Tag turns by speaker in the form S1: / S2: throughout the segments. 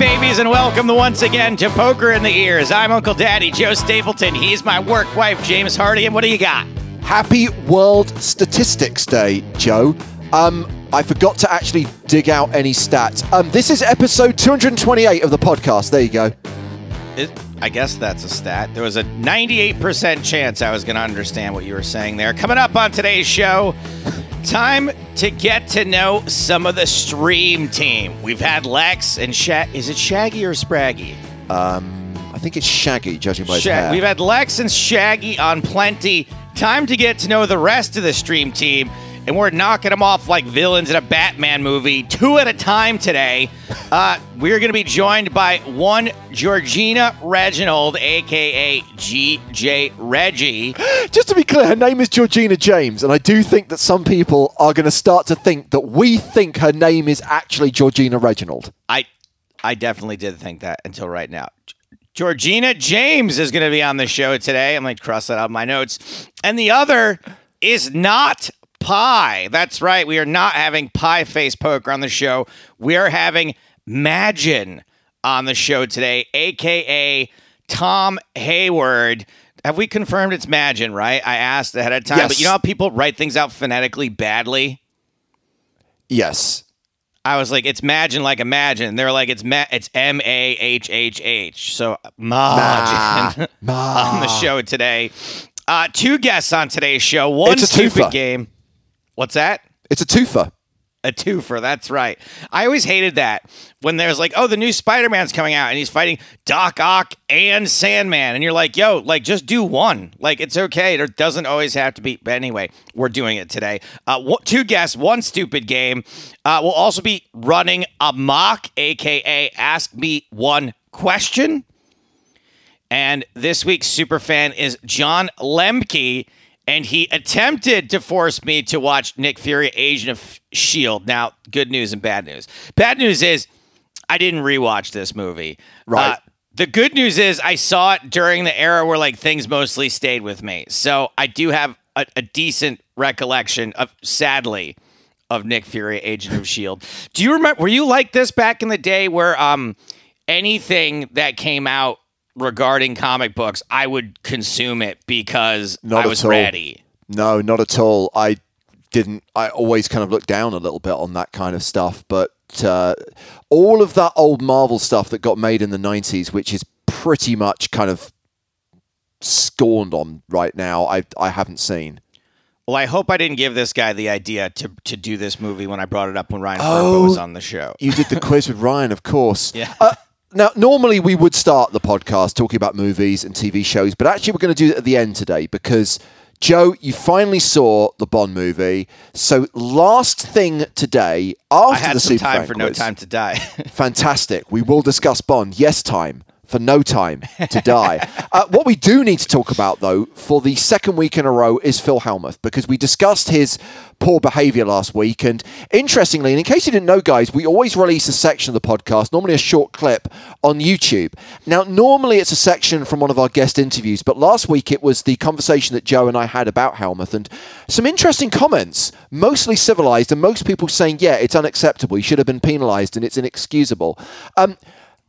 S1: babies, and welcome once again to Poker in the Ears. I'm Uncle Daddy Joe Stapleton. He's my work wife, James Hardy. And what do you got?
S2: Happy World Statistics Day, Joe. Um, I forgot to actually dig out any stats. Um, this is episode 228 of the podcast. There you go.
S1: It, I guess that's a stat. There was a 98% chance I was going to understand what you were saying there. Coming up on today's show, time to get to know some of the stream team. We've had Lex and Shag. Is it Shaggy or Spraggy?
S2: Um, I think it's Shaggy, judging by his
S1: Shag-
S2: hair.
S1: We've had Lex and Shaggy on plenty. Time to get to know the rest of the stream team. And we're knocking them off like villains in a Batman movie, two at a time today. Uh, we're going to be joined by one Georgina Reginald, aka GJ Reggie.
S2: Just to be clear, her name is Georgina James, and I do think that some people are going to start to think that we think her name is actually Georgina Reginald.
S1: I, I definitely did think that until right now. Georgina James is going to be on the show today. I'm going to cross that out of my notes. And the other is not Pie. That's right. We are not having Pie Face Poker on the show. We are having Magin on the show today, aka Tom Hayward. Have we confirmed it's Magin, right? I asked ahead of time,
S2: Yes.
S1: but you know how people write things out phonetically badly?
S2: Yes.
S1: I was like, it's Magin like imagine. They're like, it's ma- it's M A H H H. So Magin on the show today. Uh, two guests on today's show. One stupid game. What's that?
S2: It's a twofer.
S1: A twofer. That's right. I always hated that when there's like, oh, the new Spider-Man's coming out and he's fighting Doc Ock and Sandman, and you're like, yo, like just do one. Like it's okay. There doesn't always have to be. But anyway, we're doing it today. Uh, two guests, one stupid game. Uh, we'll also be running a mock, aka Ask Me One Question. And this week's super fan is John Lemke, and he attempted to force me to watch Nick Fury Agent of Shield. Now, good news and bad news. Bad news is I didn't rewatch this movie.
S2: Right.
S1: Uh, the good news is I saw it during the era where like things mostly stayed with me. So I do have a, a decent recollection of sadly of Nick Fury, Agent of Shield. Do you remember? Were you like this back in the day, where um anything that came out regarding comic books, I would consume it because
S2: Not
S1: I was
S2: all.
S1: ready.
S2: No, not at all. I didn't. I always kind of looked down a little bit on that kind of stuff, but uh, all of that old Marvel stuff that got made in the '90s, which is pretty much kind of scorned on right now, I I haven't seen.
S1: Well, I hope I didn't give this guy the idea to to do this movie when I brought it up when Ryan
S2: Oh.
S1: Furbo was on the show.
S2: You did the quiz with Ryan, of course.
S1: Yeah.
S2: Uh, now, normally we would start the podcast talking about movies and TV shows, but actually we're going to do it at the end today because Joe, you finally saw the Bond movie. So, last thing today after I
S1: had
S2: the
S1: some
S2: Super
S1: time
S2: Fan
S1: for No Time to Die.
S2: Fantastic. We will discuss Bond. Yes, time for no time to die. uh, what we do need to talk about, though, for the second week in a row is Phil Helmuth because we discussed his poor behavior last week. And interestingly, and in case you didn't know, guys, we always release a section of the podcast, normally a short clip on YouTube. Now, normally it's a section from one of our guest interviews, but last week it was the conversation that Joe and I had about Helmuth and some interesting comments, mostly civilized, and most people saying, yeah, it's unacceptable. He should have been penalized and it's inexcusable. Um,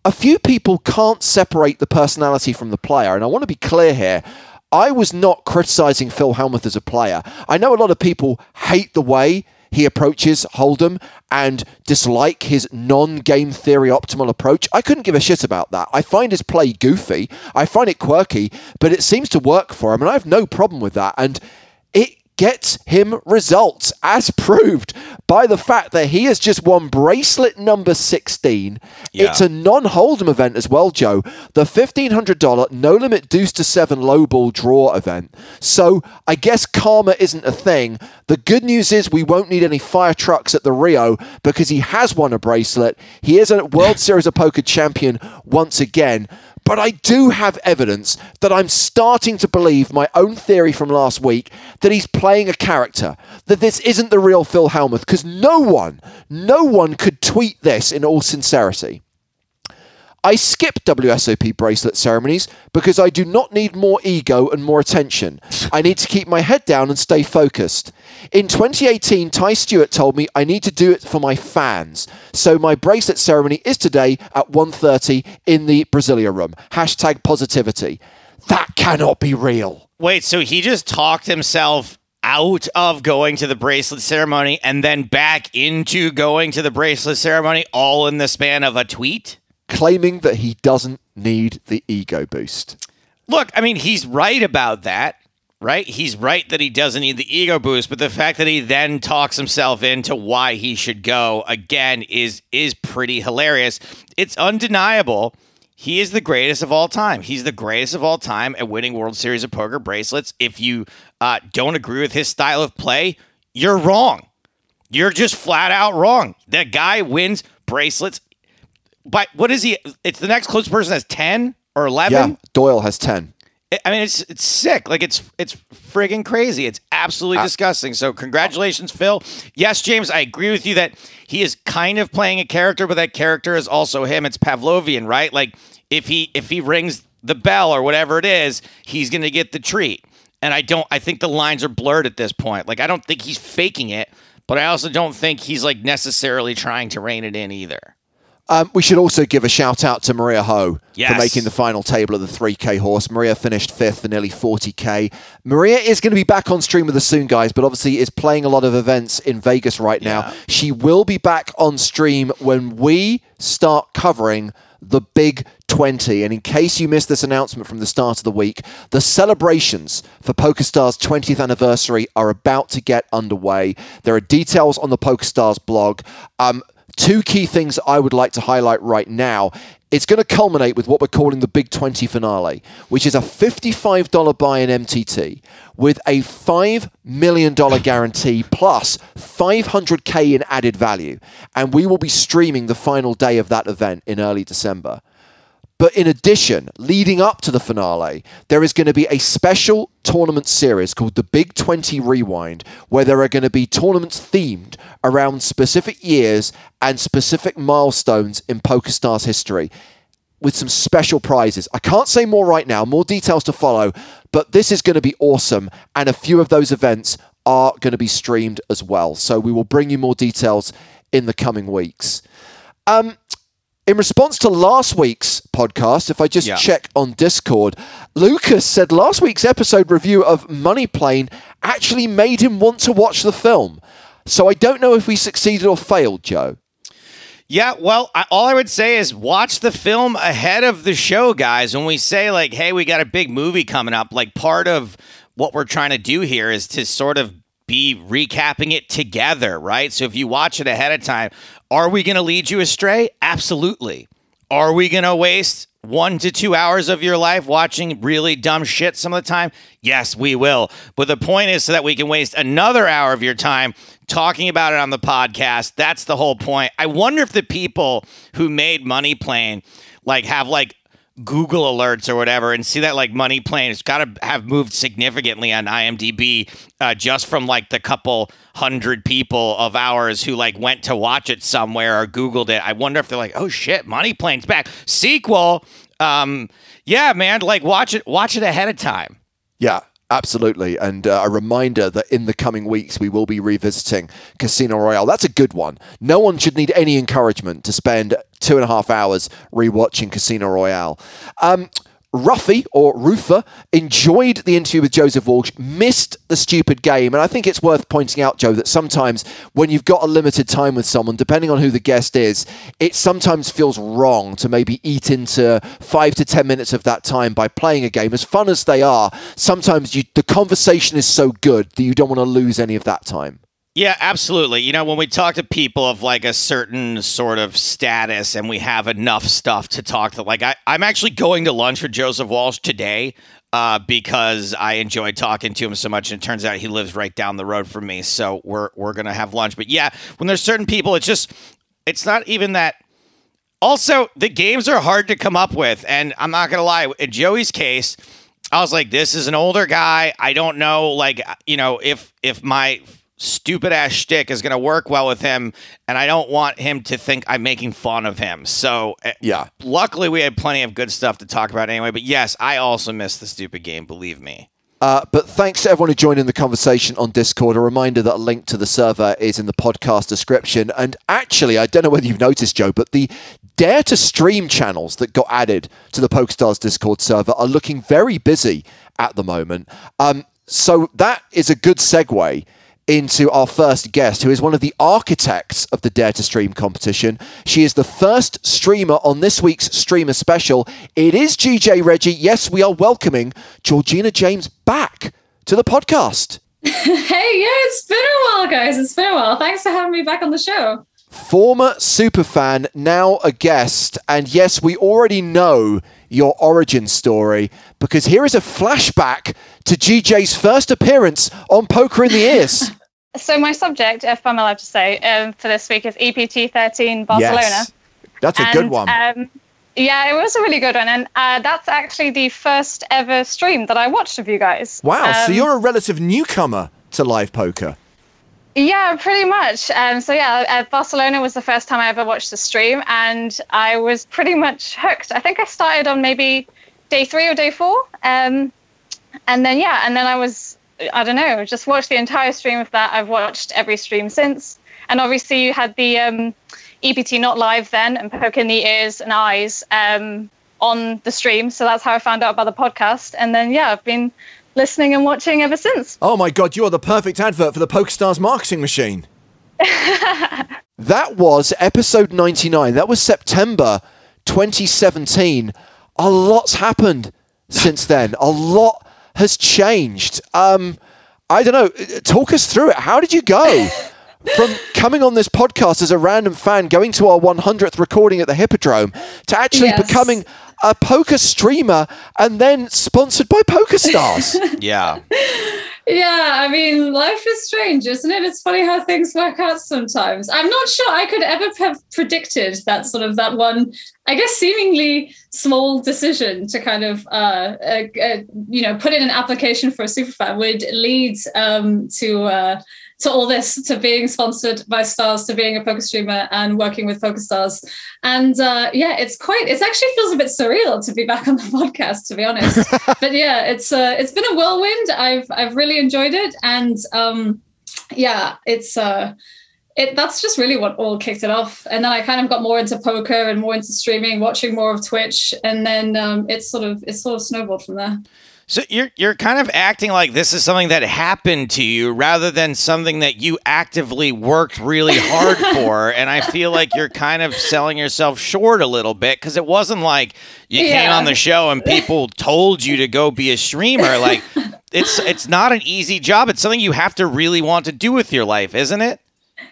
S2: a few people can't separate the personality from the player, and I want to be clear here. I was not criticizing Phil Helmuth as a player. I know a lot of people hate the way he approaches Hold'em and dislike his non-game theory optimal approach. I couldn't give a shit about that. I find his play goofy. I find it quirky, but it seems to work for him, and I have no problem with that. And it gets him results, as proved by the fact that he has just won bracelet number 16.
S1: Yeah.
S2: It's a non Hold'em event as well, Joe. The $1,500 no limit deuce to seven low ball draw event. So I guess karma isn't a thing. The good news is we won't need any fire trucks at the Rio because he has won a bracelet. He is a World Series of Poker champion once again. But I do have evidence that I'm starting to believe my own theory from last week that he's playing a character, that this isn't the real Phil Helmuth, because no one, no one could tweet this in all sincerity. I skip WSOP bracelet ceremonies because I do not need more ego and more attention. I need to keep my head down and stay focused. In 2018, Ty Stewart told me I need to do it for my fans. So my bracelet ceremony is today at 1.30 in the Brasilia room. Hashtag positivity. That cannot be real.
S1: Wait, so he just talked himself out of going to the bracelet ceremony and then back into going to the bracelet ceremony all in the span of a tweet?
S2: Claiming that he doesn't need the ego boost.
S1: Look, I mean, he's right about that, right? He's right that he doesn't need the ego boost, but the fact that he then talks himself into why he should go again is is pretty hilarious. It's undeniable. He is the greatest of all time. He's the greatest of all time at winning World Series of Poker bracelets. If you uh, don't agree with his style of play, you're wrong. You're just flat out wrong. That guy wins bracelets but what is he? It's the next closest person has ten or eleven.
S2: Yeah, Doyle has ten.
S1: I mean, it's it's sick. Like it's it's friggin' crazy. It's absolutely uh, disgusting. So congratulations, Phil. Yes, James, I agree with you that he is kind of playing a character, but that character is also him. It's Pavlovian, right? Like if he if he rings the bell or whatever it is, he's gonna get the treat. And I don't. I think the lines are blurred at this point. Like I don't think he's faking it, but I also don't think he's like necessarily trying to rein it in either.
S2: Um, we should also give a shout out to Maria Ho
S1: yes.
S2: for making the final table of the 3K horse. Maria finished fifth for nearly 40K. Maria is going to be back on stream with us soon, guys, but obviously is playing a lot of events in Vegas right now. Yeah. She will be back on stream when we start covering the Big 20. And in case you missed this announcement from the start of the week, the celebrations for PokerStars' 20th anniversary are about to get underway. There are details on the PokerStars blog. Um, Two key things I would like to highlight right now. It's going to culminate with what we're calling the Big 20 finale, which is a $55 buy in MTT with a $5 million guarantee plus 500K in added value. And we will be streaming the final day of that event in early December. But in addition, leading up to the finale, there is going to be a special tournament series called the Big 20 Rewind, where there are going to be tournaments themed around specific years and specific milestones in PokerStars history with some special prizes. I can't say more right now, more details to follow, but this is going to be awesome. And a few of those events are going to be streamed as well. So we will bring you more details in the coming weeks. Um, in response to last week's podcast, if I just yeah. check on Discord, Lucas said last week's episode review of Money Plane actually made him want to watch the film. So I don't know if we succeeded or failed, Joe.
S1: Yeah, well, I, all I would say is watch the film ahead of the show, guys. When we say, like, hey, we got a big movie coming up, like, part of what we're trying to do here is to sort of be recapping it together, right? So if you watch it ahead of time, are we going to lead you astray? Absolutely. Are we going to waste one to two hours of your life watching really dumb shit some of the time? Yes, we will. But the point is so that we can waste another hour of your time talking about it on the podcast. That's the whole point. I wonder if the people who made Money Plane like have like Google alerts or whatever and see that like Money Plane has got to have moved significantly on IMDb uh, just from like the couple hundred people of ours who like went to watch it somewhere or Googled it. I wonder if they're like, oh shit, Money Plane's back. Sequel. Um, yeah, man, like watch it, watch it ahead of time.
S2: Yeah, Absolutely. And uh, a reminder that in the coming weeks, we will be revisiting Casino Royale. That's a good one. No one should need any encouragement to spend two and a half hours rewatching Casino Royale. Um, Ruffy or Rufa enjoyed the interview with Joseph Walsh, missed the stupid game. And I think it's worth pointing out, Joe, that sometimes when you've got a limited time with someone, depending on who the guest is, it sometimes feels wrong to maybe eat into five to 10 minutes of that time by playing a game. As fun as they are, sometimes you, the conversation is so good that you don't want to lose any of that time.
S1: Yeah, absolutely. You know, when we talk to people of like a certain sort of status and we have enough stuff to talk to, like I, I'm actually going to lunch with Joseph Walsh today uh, because I enjoy talking to him so much. And it turns out he lives right down the road from me. So we're, we're going to have lunch. But yeah, when there's certain people, it's just, it's not even that. Also, the games are hard to come up with. And I'm not going to lie, in Joey's case, I was like, this is an older guy. I don't know, like, you know, if if my stupid ass shtick is going to work well with him, and I don't want him to think I'm making fun of him. So, eh,
S2: Yeah.
S1: luckily, we had plenty of good stuff to talk about anyway. But yes, I also missed the stupid game, believe me.
S2: Uh, but thanks to everyone who joined in the conversation on Discord. A reminder that a link to the server is in the podcast description. And actually, I don't know whether you've noticed, Joe, but the Dare to Stream channels that got added to the PokerStars Discord server are looking very busy at the moment. Um, so that is a good segue into our first guest, who is one of the architects of the Dare to Stream competition. She is the first streamer on this week's streamer special. It is GJ Reggie. Yes, we are welcoming Georgina James back to the podcast.
S3: Hey, yeah, it's been a while, guys. It's been a while. Thanks for having me back on the show.
S2: Former superfan, now a guest. And yes, we already know your origin story because here is a flashback to GJ's first appearance on Poker in the Ears.
S4: So my subject, if I'm allowed to say, um, for this week is EPT 13 Barcelona.
S2: Yes. That's a
S4: And,
S2: good one.
S4: Um, yeah, it was a really good one, and uh, that's actually the first ever stream that I watched of you guys.
S5: Wow, so
S4: Um,
S5: you're a relative newcomer to live poker.
S4: Yeah, pretty much. Um, so yeah, uh, Barcelona was the first time I ever watched the stream, and I was pretty much hooked. I think I started on maybe day three or day four, um, and then yeah, and then I was I don't know, just watched the entire stream of that. I've watched every stream since, and obviously you had the um, EPT not live then, and Poker in the Ears and eyes um, on the stream. So that's how I found out about the podcast, and then yeah, I've been listening and watching ever since.
S5: Oh my god, you are the perfect advert for the PokerStars marketing machine.
S2: That was episode 99. That was September 2017. A lot's happened since then. A lot has changed. Um, I don't know. Talk us through it. How did you go from coming on this podcast as a random fan, going to our 100th recording at the Hippodrome, to actually
S3: Yes.
S2: becoming a poker streamer and then sponsored by PokerStars?
S1: Yeah.
S3: Yeah, I mean, life is strange, isn't it? It's funny how things work out sometimes. I'm not sure I could ever have predicted that sort of that one, I guess, seemingly small decision to kind of, uh, uh, uh you know, put in an application for a superfan would lead um, to. Uh, to all this, to being sponsored by Stars, to being a poker streamer and working with PokerStars, and uh, yeah, it's quite. It actually feels a bit surreal to be back on the podcast, to be honest. but yeah, it's uh, it's been a whirlwind. I've I've really enjoyed it, and um, yeah, it's uh, it that's just really what all kicked it off. And then I kind of got more into poker and more into streaming, watching more of Twitch, and then um, it's sort of it's sort of snowballed from there.
S1: So you're you're kind of acting like this is something that happened to you rather than something that you actively worked really hard for. And I feel like you're kind of selling yourself short a little bit because it wasn't like you came on the show and people told you to go be a streamer. Like it's it's not an easy job. It's something you have to really want to do with your life, isn't it?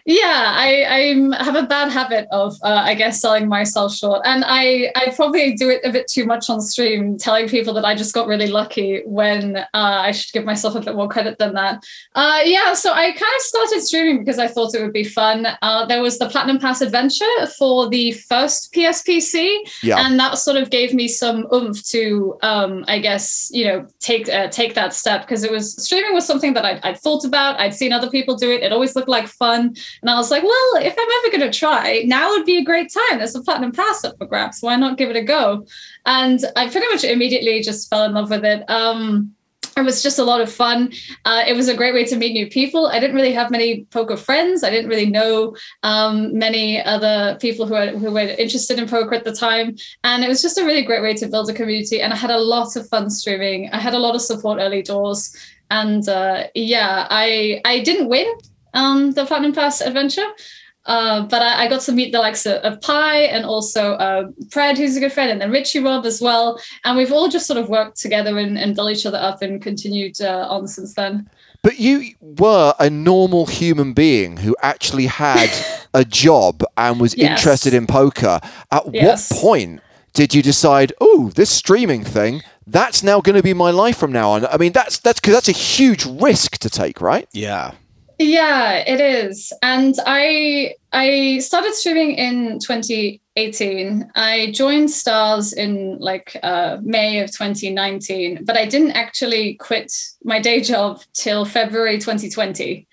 S3: Yeah, I I'm, have a bad habit of, uh, I guess, selling myself short, and I I probably do it a bit too much on stream, telling people that I just got really lucky when uh, I should give myself a bit more credit than that. Uh, yeah, so I kind of started streaming because I thought it would be fun. Uh, there was the Platinum Pass adventure for the first PSPC,
S2: Yeah.
S3: and that sort of gave me some oomph to, um, I guess, you know, take uh, take that step because it was streaming was something that I'd, I'd thought about. I'd seen other people do it. It always looked like fun. And I was like, well, if I'm ever going to try, now would be a great time. There's a platinum pass up for grabs. Why not give it a go? And I pretty much immediately just fell in love with it. Um, it was just a lot of fun. Uh, it was a great way to meet new people. I didn't really have many poker friends. I didn't really know um, many other people who were, who were interested in poker at the time. And it was just a really great way to build a community. And I had a lot of fun streaming. I had a lot of support early doors. And uh, yeah, I I didn't win um, the Platinum Pass adventure. Uh, but I, I got to meet the likes of, of Pi and also uh, Fred, who's a good friend, and then Richie Rob as well. And we've all just sort of worked together and, and built each other up and continued uh, on since then.
S2: But you were a normal human being who actually had a job and was
S3: Yes.
S2: interested in poker. At
S3: Yes.
S2: what point did you decide, oh, this streaming thing, that's now going to be my life from now on? I mean, that's that's because that's a huge risk to take, right?
S1: Yeah.
S3: Yeah, it is. And I I started streaming in 2018. I joined Stars in like uh, May of 2019, but I didn't actually quit my day job till February 2020.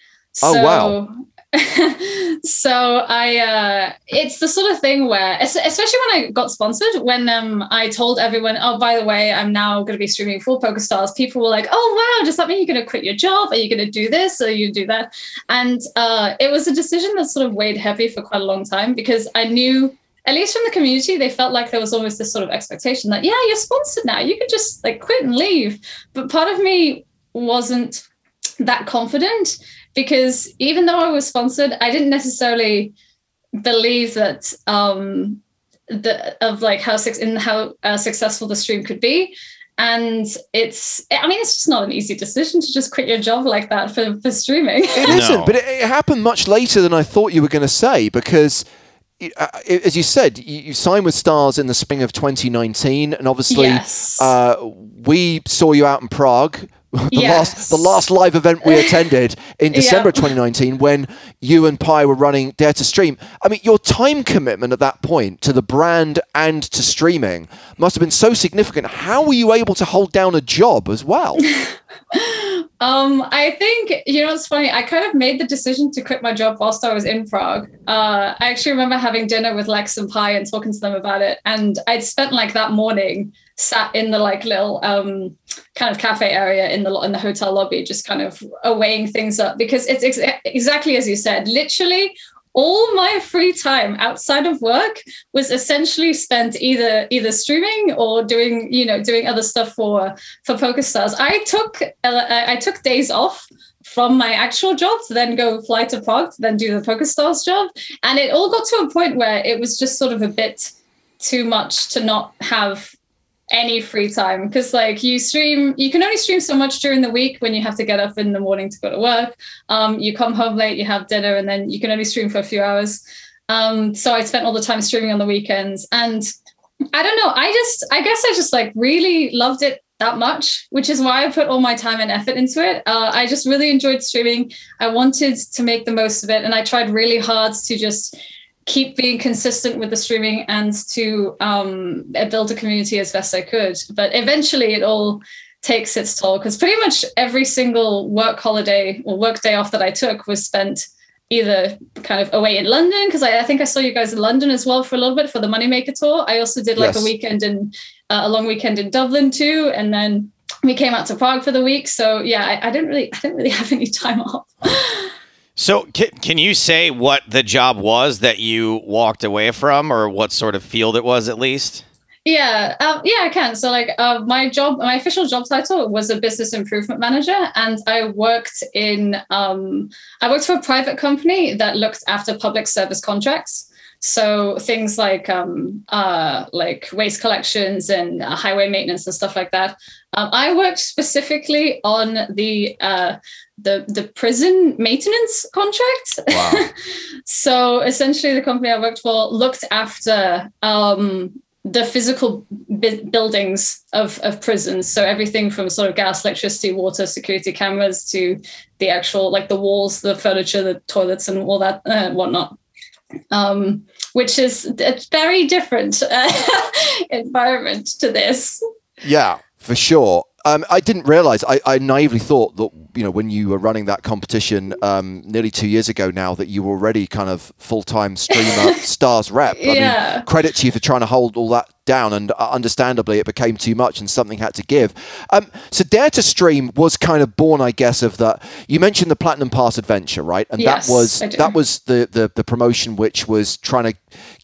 S2: Oh,
S3: so,
S2: wow.
S3: so I, uh, it's the sort of thing where, especially when I got sponsored, when um, I told everyone, oh, by the way, I'm now going to be streaming full PokerStars, people were like, oh, wow, does that mean you're going to quit your job? Are you going to do this? Or you do that? And uh, it was a decision that sort of weighed heavy for quite a long time because I knew at least from the community, they felt like there was always this sort of expectation that, yeah, you're sponsored now. You can just like quit and leave. But part of me wasn't that confident because even though I was sponsored, I didn't necessarily believe that um the of like how suc- in how uh, successful the stream could be. And it's, I mean, it's just not an easy decision to just quit your job like that for, for streaming.
S2: It isn't,
S1: No.
S2: but it, it happened much later than I thought you were going to say because. uh, As you said, you you signed with Stars in the spring of 2019, and obviously,
S3: Yes.
S2: uh, we saw you out in Prague. The last, the last live event we attended in December
S3: Yeah.
S2: 2019, when you and Pi were running Dare to Stream. I mean, your time commitment at that point to the brand and to streaming must have been so significant. How were you able to hold down a job as well?
S3: Um, I think you know it's funny. I kind of made the decision to quit my job whilst I was in Prague. Uh, I actually remember having dinner with Lex and Pi and talking to them about it. And I'd spent like that morning sat in the like little um, kind of cafe area in the in the hotel lobby, just kind of weighing things up because it's ex- exactly as you said. Literally, all my free time outside of work was essentially spent either either streaming or doing you know doing other stuff for for PokerStars. I took uh, I took days off from my actual job to then go fly to Prague to then do the PokerStars job, and it all got to a point where it was just sort of a bit too much to not have any free time. Because like you stream you can only stream so much during the week when you have to get up in the morning to go to work. Um, you come home late you have dinner and then you can only stream for a few hours. Um, so i spent all the time streaming on the weekends. And i don't know i just i guess i just like really loved it that much which is why i put all my time and effort into it. Uh, i just really enjoyed streaming. I wanted to make the most of it and i tried really hard to just keep being consistent with the streaming and to um, build a community as best I could. But eventually, it all takes its toll because pretty much every single work holiday or work day off that I took was spent either kind of away in London because I, I think I saw you guys in London as well for a little bit for the Moneymaker tour. I also did like
S2: Yes.
S3: a weekend in uh, a long weekend in Dublin too, and then we came out to Prague for the week. So yeah, I, I didn't really I didn't really have any time off.
S1: So, can, can you say what the job was that you walked away from, or what sort of field it was, at least?
S3: Yeah, um, yeah, I can. So, like, uh, my job, my official job title was a business improvement manager, and I worked in, um, I worked for a private company that looked after public service contracts. So things like, um, uh, like waste collections and uh, highway maintenance and stuff like that. Um, I worked specifically on the uh, the the prison maintenance contract.
S2: Wow.
S3: so essentially, the company I worked for looked after um, the physical bu- buildings of, of prisons. So everything from sort of gas, electricity, water, security cameras to the actual like the walls, the furniture, the toilets, and all that uh, whatnot. Um, which is a very different uh, environment to this.
S2: Yeah, for sure. Um, I didn't realize. I, I naively thought that you know when you were running that competition um, nearly two years ago now that you were already kind of full time streamer stars rep. I
S3: Yeah.
S2: mean, credit to you for trying to hold all that down, and uh, understandably it became too much and something had to give. Um, so Dare to Stream was kind of born, I guess, of that. You mentioned the Platinum Pass adventure, right? And
S3: Yes,
S2: that was that was the, the the promotion which was trying to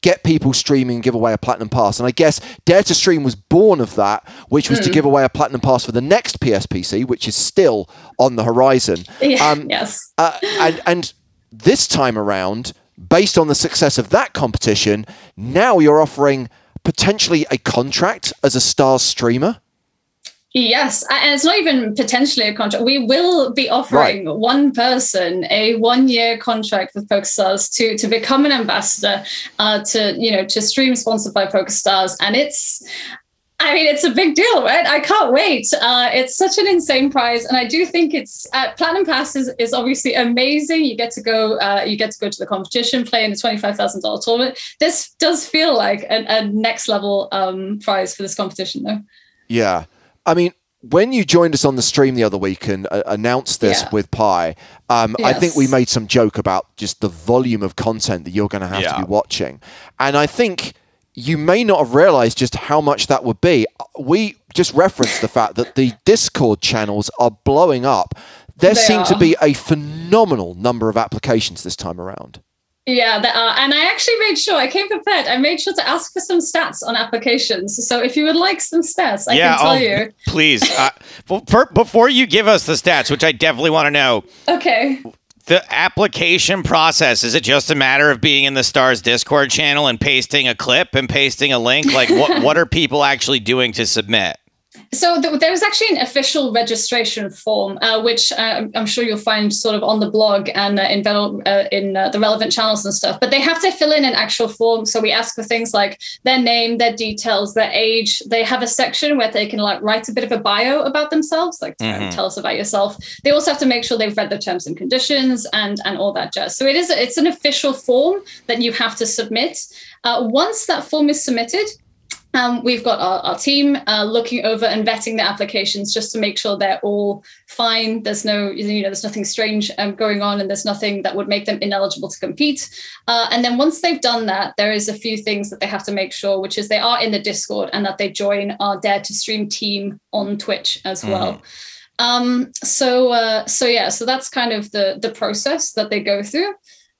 S2: get people streaming and give away a platinum pass. And I guess Dare to Stream was born of that, which was to
S3: Hmm.
S2: give away a platinum pass for the next PSPC, which is still on the horizon.
S3: Yeah,
S2: Um,
S3: yes.
S2: Uh, and and this time around, based on the success of that competition, now you're offering potentially a contract as a stars streamer.
S3: Yes, and it's not even potentially a contract. We will be offering one person a one-year contract with PokerStars to to become an ambassador, uh, to you know to stream sponsored by PokerStars, and it's. I mean, it's a big deal, right? I can't wait. Uh, it's such an insane prize, and I do think it's uh, Platinum Pass is, is obviously amazing. You get to go, uh, you get to go to the competition, play in a twenty five thousand dollar tournament. This does feel like a, a next level um, prize for this competition, though.
S2: Yeah. I mean, when you joined us on the stream the other week and uh, announced this
S3: Yeah.
S2: with Pi, um, I think we made some joke about just the volume of content that you're going to have
S1: Yeah.
S2: to be watching. And I think you may not have realized just how much that would be. We just referenced the fact that the Discord channels are blowing up. There
S3: They
S2: seem to be a phenomenal number of applications this time around.
S3: Yeah, there are. And I actually made sure I came prepared. I made sure to ask for some stats on applications. So if you would like some stats, I
S1: yeah,
S3: can tell
S1: oh,
S3: you.
S1: please. Uh, well, for, before you give us the stats, which I definitely want to know,
S3: Okay.
S1: The application process is it just a matter of being in the Stars Discord channel and pasting a clip and pasting a link? Like, what what are people actually doing to submit?
S3: So th- there was actually an official registration form, uh, which uh, I'm sure you'll find sort of on the blog and uh, in, uh, in uh, the relevant channels and stuff. But they have to fill in an actual form. So we ask for things like their name, their details, their age. They have a section where they can like write a bit of a bio about themselves, like
S1: Mhm.
S3: tell us about yourself. They also have to make sure they've read the terms and conditions and and all that jazz. So it is it's an official form that you have to submit. Uh, once that form is submitted, um, we've got our, our team uh, looking over and vetting the applications just to make sure they're all fine. There's no, you know, there's nothing strange um, going on, and there's nothing that would make them ineligible to compete. Uh, and then once they've done that, there is a few things that they have to make sure, which is they are in the Discord and that they join our Dare to Stream team on Twitch as well. Um, so, uh, so yeah, so that's kind of the the process that they go through.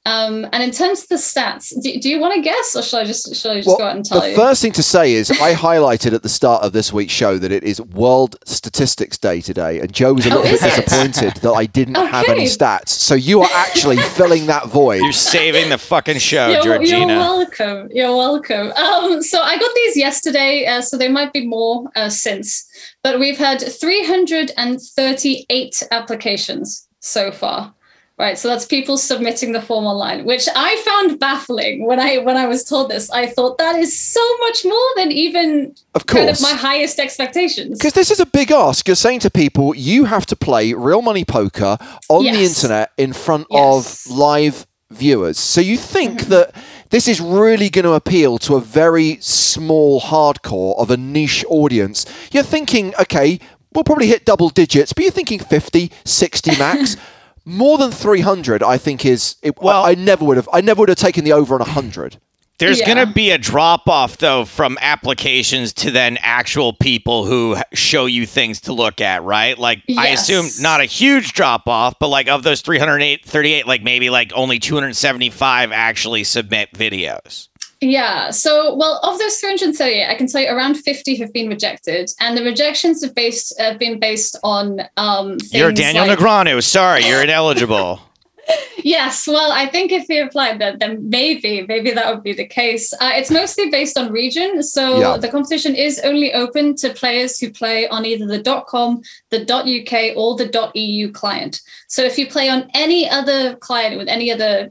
S3: Um, and in terms of the stats, do, do you want to guess, or shall I just shall I just go out and tell
S2: the
S3: you?
S2: first thing to say is I highlighted at the start of this week's show that it is World Statistics Day today, and Joe was a
S3: Oh,
S2: little bit
S3: it?
S2: disappointed that I didn't have any stats. So you are actually filling that void.
S1: You're saving the fucking show,
S3: you're, you're welcome. You're welcome. Um, so I got these yesterday, uh, so there might be more uh, since, but we've had 338 applications so far. Right, so that's people submitting the form online, which I found baffling when I when I was told this. I thought that is so much more than even
S2: Of
S3: kind of
S2: course.
S3: my highest expectations.
S2: Because this is a big ask. You're saying to people, you have to play real money poker on the internet in front
S3: Yes.
S2: of live viewers. So you think
S3: Mm-hmm.
S2: that this is really going to appeal to a very small hardcore of a niche audience. You're thinking, okay, we'll probably hit double digits, but you're thinking 50, 60 max. More than 300, I think is. It,
S1: Well-
S2: I, I never would have. I never would have taken the over on 100.
S1: There's
S3: Yeah.
S1: going to be a drop off, though, from applications to then actual people who show you things to look at, right? Like, I assume not a huge drop off, but like of those 338, like maybe like only 275 actually submit videos.
S3: Yeah. So, well, of those 338, I can tell you around 50 have been rejected, and the rejections have based have been based on um.
S1: You're Daniel
S3: like-
S1: Negreanu. Sorry, you're ineligible.
S3: Yes. Well, I think if you applied that, then maybe maybe that would be the case. Uh, it's mostly based on region, so
S2: Yeah.
S3: the competition is only open to players who play on either the .com, the .uk, or the .eu client. So if you play on any other client with any other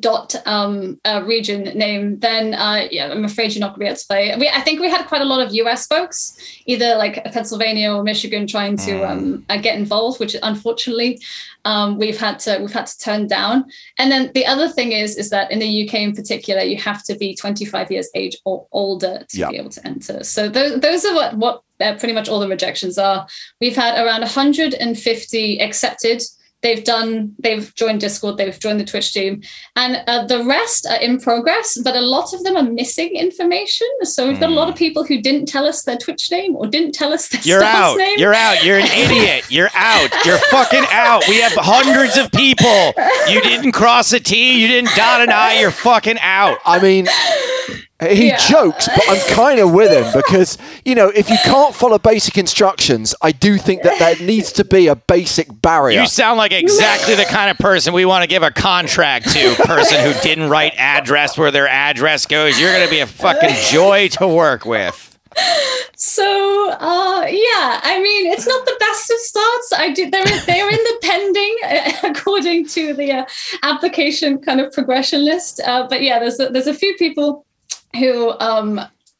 S3: dot um uh, region name then uh yeah i'm afraid you're not going to be able to play. We, i think we had quite a lot of us folks either like pennsylvania or michigan trying to um uh, get involved which unfortunately um we've had to we've had to turn down. And then the other thing is is that in the uk in particular you have to be 25 years age or older to
S2: Yeah.
S3: be able to enter. So those, those are what what uh, pretty much all the rejections are. We've had around 150 accepted they've done they've joined discord they've joined the twitch team and uh, the rest are in progress but a lot of them are missing information so we've got a lot of people who didn't tell us their twitch name or didn't tell us their
S1: You're
S3: star's
S1: out.
S3: name
S1: You're out. You're an idiot. You're out. You're fucking out. We have hundreds of people. You didn't cross a T. You didn't dot an I. You're fucking out.
S2: I mean, he
S3: Yeah.
S2: jokes, but I'm kind of with him because, you know, if you can't follow basic instructions, I do think that there needs to be a basic barrier.
S1: You sound like exactly the kind of person we want to give a contract to. Person who didn't write address where their address goes. You're gonna be a fucking joy to work with.
S3: So uh, yeah, I mean it's not the best of starts. I do they're in, they're in the pending uh, according to the uh, application kind of progression list. Uh, but yeah, there's a, there's a few people who um,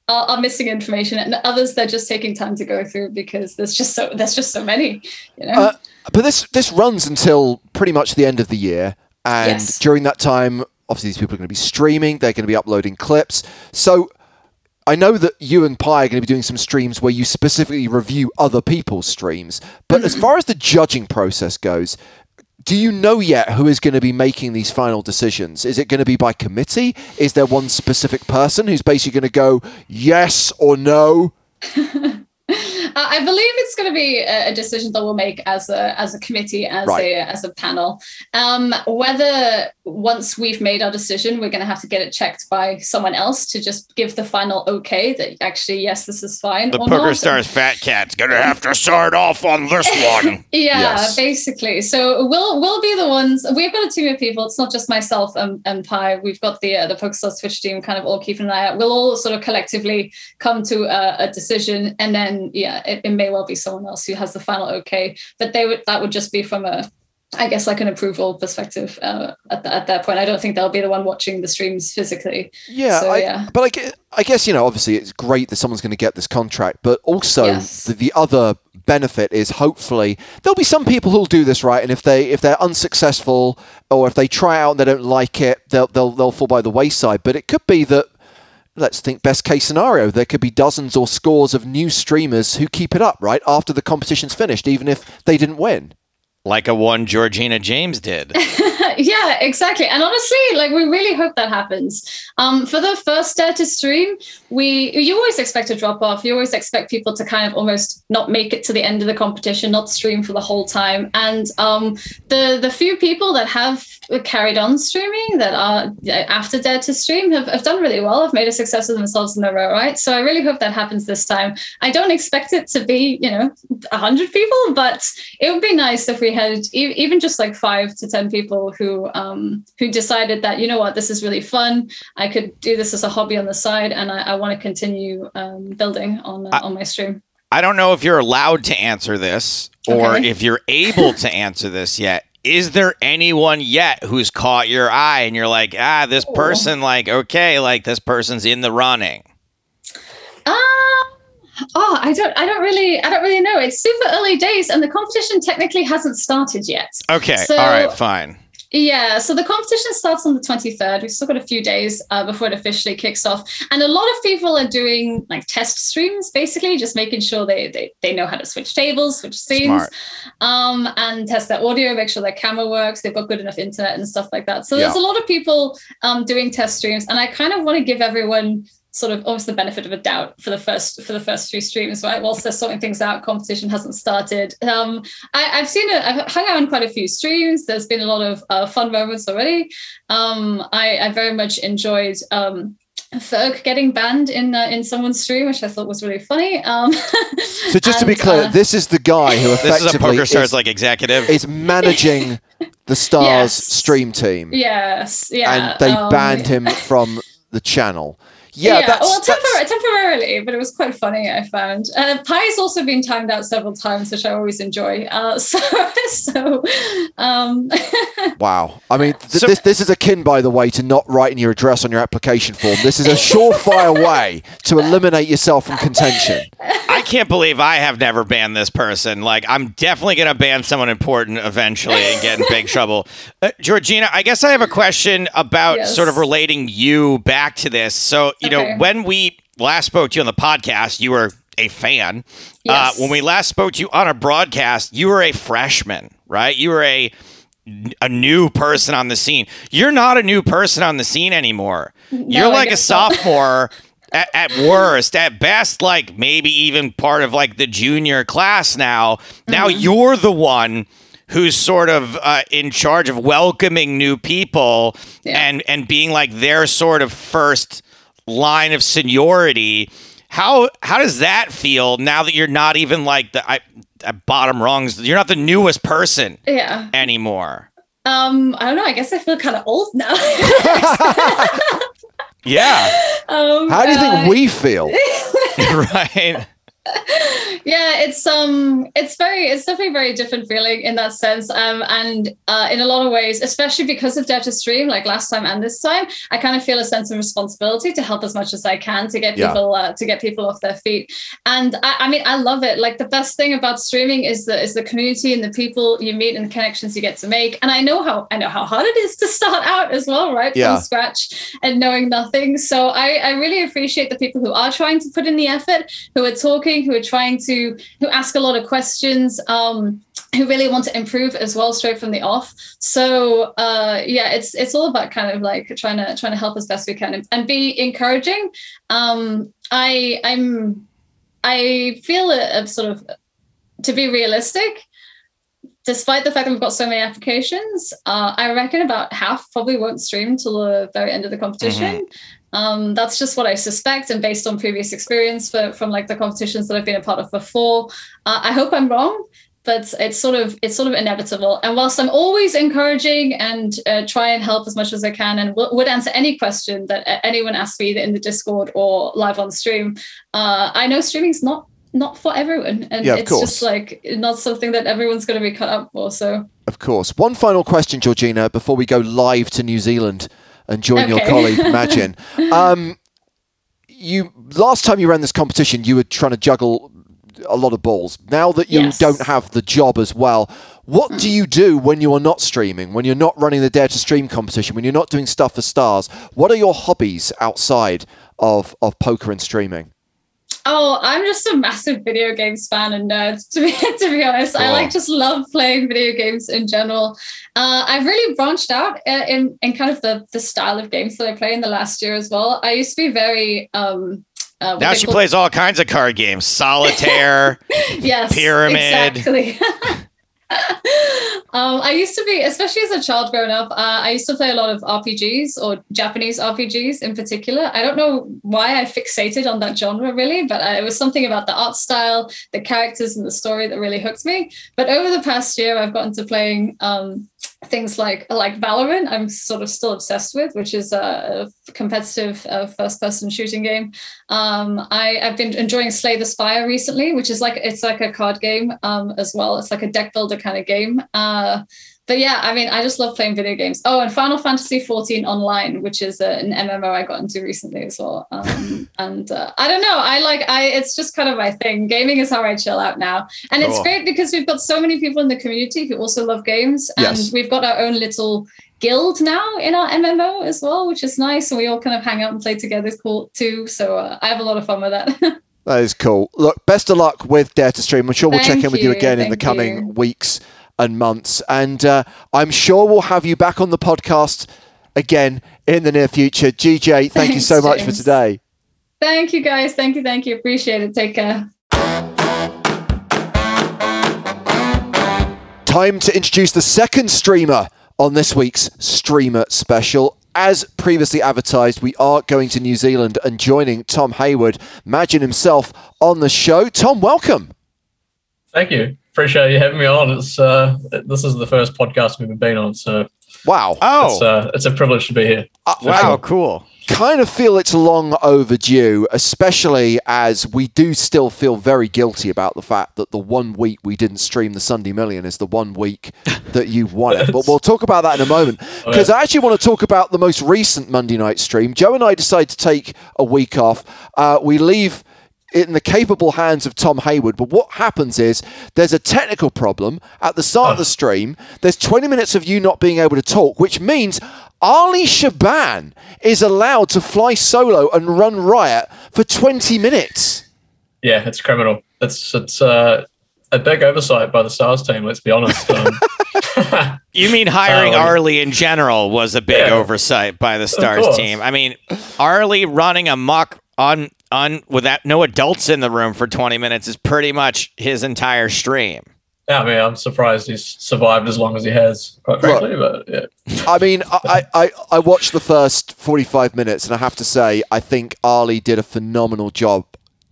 S3: are, are missing information, and others they're just taking time to go through because there's just so there's just so many. You know.
S2: Uh, but this this runs until pretty much the end of the year, and
S3: Yes.
S2: during that time, obviously these people are going to be streaming. They're going to be uploading clips. So I know that you and Pi are going to be doing some streams where you specifically review other people's streams, but as far as the judging process goes, do you know yet who is going to be making these final decisions? Is it going to be by committee? Is there one specific person who's basically going to go yes or no?
S3: Uh, I believe it's going to be a, a decision that we'll make as a as a committee, as
S2: Right.
S3: a as a panel. Um, whether once we've made our decision, we're going to have to get it checked by someone else to just give the final okay that actually yes, this is fine.
S1: The
S3: or
S1: Poker
S3: not.
S1: Stars Fat Cat's gonna have to start off on this one.
S3: Yeah,
S2: Yes.
S3: basically. So we'll we'll be the ones. We've got a team of people. It's not just myself and, and Pi. We've got the uh, the PokerStars Twitch team, kind of all keeping an eye out. We'll all sort of collectively come to a, a decision, and then yeah, it, it may well be someone else who has the final okay. But they would that would just be from a I guess like an approval perspective uh, at, the, at that point. I don't think they'll be the one watching the streams physically.
S2: Yeah,
S3: So,
S2: I,
S3: yeah.
S2: but I, gue- I guess you know, obviously, it's great that someone's going to get this contract, but also
S3: Yes.
S2: the, the other benefit is hopefully there'll be some people who'll do this right, and if they if they're unsuccessful or if they try out and they don't like it, they'll they'll they'll fall by the wayside. But it could be that. Let's think best case scenario. There could be dozens or scores of new streamers who keep it up, right, after the competition's finished, even if they didn't win.
S1: Like a one Georgina James did.
S3: yeah, exactly. And honestly, like we really hope that happens. Um, for the first dare to stream, we you always expect a drop off. You always expect people to kind of almost not make it to the end of the competition, not stream for the whole time. And um, the the few people that have carried on streaming that are uh, after dare to stream have, have done really well. Have made a success of themselves in their own right. So I really hope that happens this time. I don't expect it to be you know hundred people, but it would be nice if we had e- even just like five to ten people who um, who decided that you know what this is really fun. I could do this as a hobby on the side, and I, I want to continue um, building on uh, on my stream.
S1: I don't know if you're allowed to answer this or
S3: Okay.
S1: if you're able to answer this yet. Is there anyone yet who's caught your eye and you're like, ah, this
S3: Oh.
S1: person, like, okay, like this person's in the running?
S3: Um, oh, I don't, I don't really, I don't really know. It's super early days, and the competition technically hasn't started yet.
S1: Okay,
S3: So-
S1: all right, fine.
S3: Yeah, so the competition starts on the 23rd. We've still got a few days uh, before it officially kicks off. And a lot of people are doing like test streams, basically, just making sure they they, they know how to switch tables, switch scenes, um, and test their audio, make sure their camera works, they've got good enough internet and stuff like that. So there's a lot of people um, doing test streams, and I kind of want to give everyone sort of almost the benefit of a doubt for the first for the first few streams, right? Whilst they're sorting things out, competition hasn't started. Um, I, I've seen it. I've hung out on quite a few streams. There's been a lot of uh, fun moments already. Um, I, I very much enjoyed. Um, Ferg getting banned in uh, in someone's stream, which I thought was really funny. Um,
S2: So just to be clear,
S3: uh,
S2: this is the guy who effectively
S1: This is a Poker Stars
S2: is,
S1: like executive.
S2: is managing the Stars
S3: Yes.
S2: stream team,
S3: yes, yeah,
S2: and they
S3: um,
S2: banned him from the channel. Yeah,
S3: yeah,
S2: that's,
S3: well,
S2: that's-
S3: tempor- temporarily, but it was quite funny. I found uh, Pie's also been timed out several times, which I always enjoy. Uh, so, so, um,
S2: wow. I mean, th-
S1: So-
S2: this this is akin, by the way, to not writing your address on your application form. This is a surefire way to eliminate yourself from contention.
S1: I can't believe I have never banned this person. Like, I'm definitely going to ban someone important eventually and get in big trouble. Uh, Georgina, I guess I have a question about
S3: Yes.
S1: sort of relating you back to this. So, you know, when we last spoke to you on the podcast, you were a fan. Uh, when we last spoke to you on a broadcast, you were a freshman, right? You were a a new person on the scene. You're not a new person on the scene anymore. You're like a sophomore at, at worst, at best, like maybe even part of like the junior class now. Now
S3: Mm-hmm.
S1: you're the one who's sort of uh, in charge of welcoming new people
S3: Yeah.
S1: and and being like their sort of first line of seniority. How how does that feel now that you're not even like the I, I bottom rungs? You're not the newest person
S3: yeah.
S1: anymore.
S3: Um, I don't know. I guess I feel kind of old now.
S1: Yeah,
S3: um,
S2: How do you
S3: uh,
S2: think we feel?
S1: right.
S3: Yeah, it's um, it's very, it's definitely a very different feeling in that sense. Um, and uh, in a lot of ways, especially because of Dare to Stream, like last time and this time, I kind of feel a sense of responsibility to help as much as I can to get
S2: Yeah.
S3: people uh, to get people off their feet. And I, I mean, I love it. Like the best thing about streaming is the is the community and the people you meet and the connections you get to make. And I know how I know how hard it is to start out as well, right
S2: Yeah.
S3: from scratch and knowing nothing. So I, I really appreciate the people who are trying to put in the effort, who are talking, who are trying to, who ask a lot of questions. Um, who really want to improve as well straight from the off. So uh yeah it's it's all about kind of like trying to trying to help as best we can and, and be encouraging. Um i i'm i feel a, a sort of to be realistic despite the fact that we've got so many applications uh, i reckon about half probably won't stream till the very end of the competition um, that's just what i suspect and based on previous experience for, from like the competitions that i've been a part of before uh, i hope i'm wrong but it's sort of it's sort of inevitable. And whilst I'm always encouraging and uh, try and help as much as I can, and w- would answer any question that a- anyone asks me either in the Discord or live on stream, uh, I know streaming's not not for everyone, and
S2: Yeah,
S3: it's
S2: course.
S3: just like not something that everyone's going to be cut up for. So
S2: Of course. One final question, Georgina, before we go live to New Zealand and join your colleague Magin. Um, you last time you ran this competition, you were trying to juggle a lot of balls. Now that you
S3: Yes.
S2: don't have the job as well, what do you do when you are not streaming? When you're not running the Dare to Stream competition? When you're not doing stuff for stars? What are your hobbies outside of of poker and streaming?
S3: Oh, I'm just a massive video games fan and nerd. To be to be honest, I like just love playing video games in general. Uh, I've really branched out in in kind of the the style of games that I play in the last year as well. I used to be very um. Uh,
S1: Now she plays all kinds of card games. Solitaire.
S3: yes,
S1: Pyramid.
S3: Exactly. um, I used to be, especially as a child growing up, uh, I used to play a lot of RPGs or Japanese RPGs in particular. I don't know why I fixated on that genre really, but uh, it was something about the art style, the characters, and the story that really hooked me. But over the past year, I've gotten to playing um, things like like Valorant. I'm sort of still obsessed with, which is a competitive uh, first-person shooting game. Um, I, I've been enjoying Slay the Spire recently, which is like it's like a card game um, as well. It's like a deck builder kind of game. Uh, but yeah, I mean, I just love playing video games. Oh, and Final Fantasy 14 Online, which is uh, an MMO I got into recently as well. Um, and uh, I don't know, I like I. It's just kind of my thing. Gaming is how I chill out now, and it's great because we've got so many people in the community who also love games, and
S2: Yes.
S3: we've got our own little guild now in our MMO as well, which is nice. And we all kind of hang out and play together, cool too. So uh, I have a lot of fun with that.
S2: That is cool. Look, best of luck with Dare to Stream. I'm sure we'll check in with you
S3: you,
S2: again in the coming
S3: you.
S2: weeks and months. And uh, I'm sure we'll have you back on the podcast again in the near future. GJ, thank you
S3: Thanks,
S2: so much for today.
S3: thank you guys. Thank you. Thank you. Appreciate it. Take care.
S2: Time to introduce the second streamer on this week's Streamer Special. As previously advertised, we are going to New Zealand and joining Tom Hayward, Magin himself, on the show. Tom, welcome.
S6: Thank you. Appreciate you having me on. It's uh, this is the first podcast we've been on, so
S2: Wow.
S6: it's
S1: Oh,
S6: uh, it's a privilege to be here.
S2: Uh,
S1: wow, cool.
S2: kind of feel it's long overdue, especially as we do still feel very guilty about the fact that the one week we didn't stream the Sunday Million is the one week that you won it. But we'll talk about that in a moment because I actually want to talk about the most recent Monday night stream. Joe and I decided to take a week off. Uh, we leave in the capable hands of Tom Hayward. But what happens is there's a technical problem at the start of the stream. There's 20 minutes of you not being able to talk, which means Arlie Shaban is allowed to fly solo and run riot for 20 minutes.
S6: Yeah, it's criminal. It's it's uh, a big oversight by the Stars team. Let's be honest. Um,
S1: You mean hiring
S6: Oh, yeah.
S1: Arlie in general was a big
S6: Yeah.
S1: oversight by the Stars team. I mean, Arlie running amok on on without no adults in the room for 20 minutes is pretty much his entire stream.
S6: yeah, I mean, I'm surprised he's survived as long as he has, quite frankly. But yeah,
S2: I mean, I, I, I watched the first 45 minutes, and I have to say, I think Arlie did a phenomenal job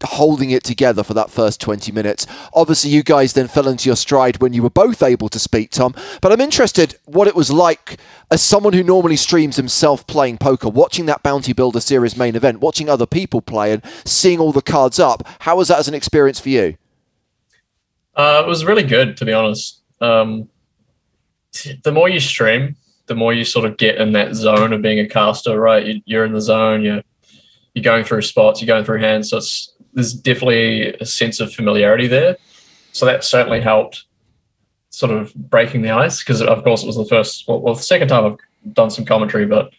S2: holding it together for that first 20 minutes. Obviously, you guys then fell into your stride when you were both able to speak, Tom. But I'm interested what it was like as someone who normally streams himself playing poker, watching that Bounty Builder Series main event, watching other people play, and seeing all the cards up. How was that as an experience for you?
S6: Uh, it was really good, to be honest. Um, the more you stream, the more you sort of get in that zone of being a caster, right? You, are in the zone. You're you're going through spots. You're going through hands. So it's there's definitely a sense of familiarity there. So that certainly helped, sort of breaking the ice. Because of course it was the first, well, well, the second time I've done some commentary, but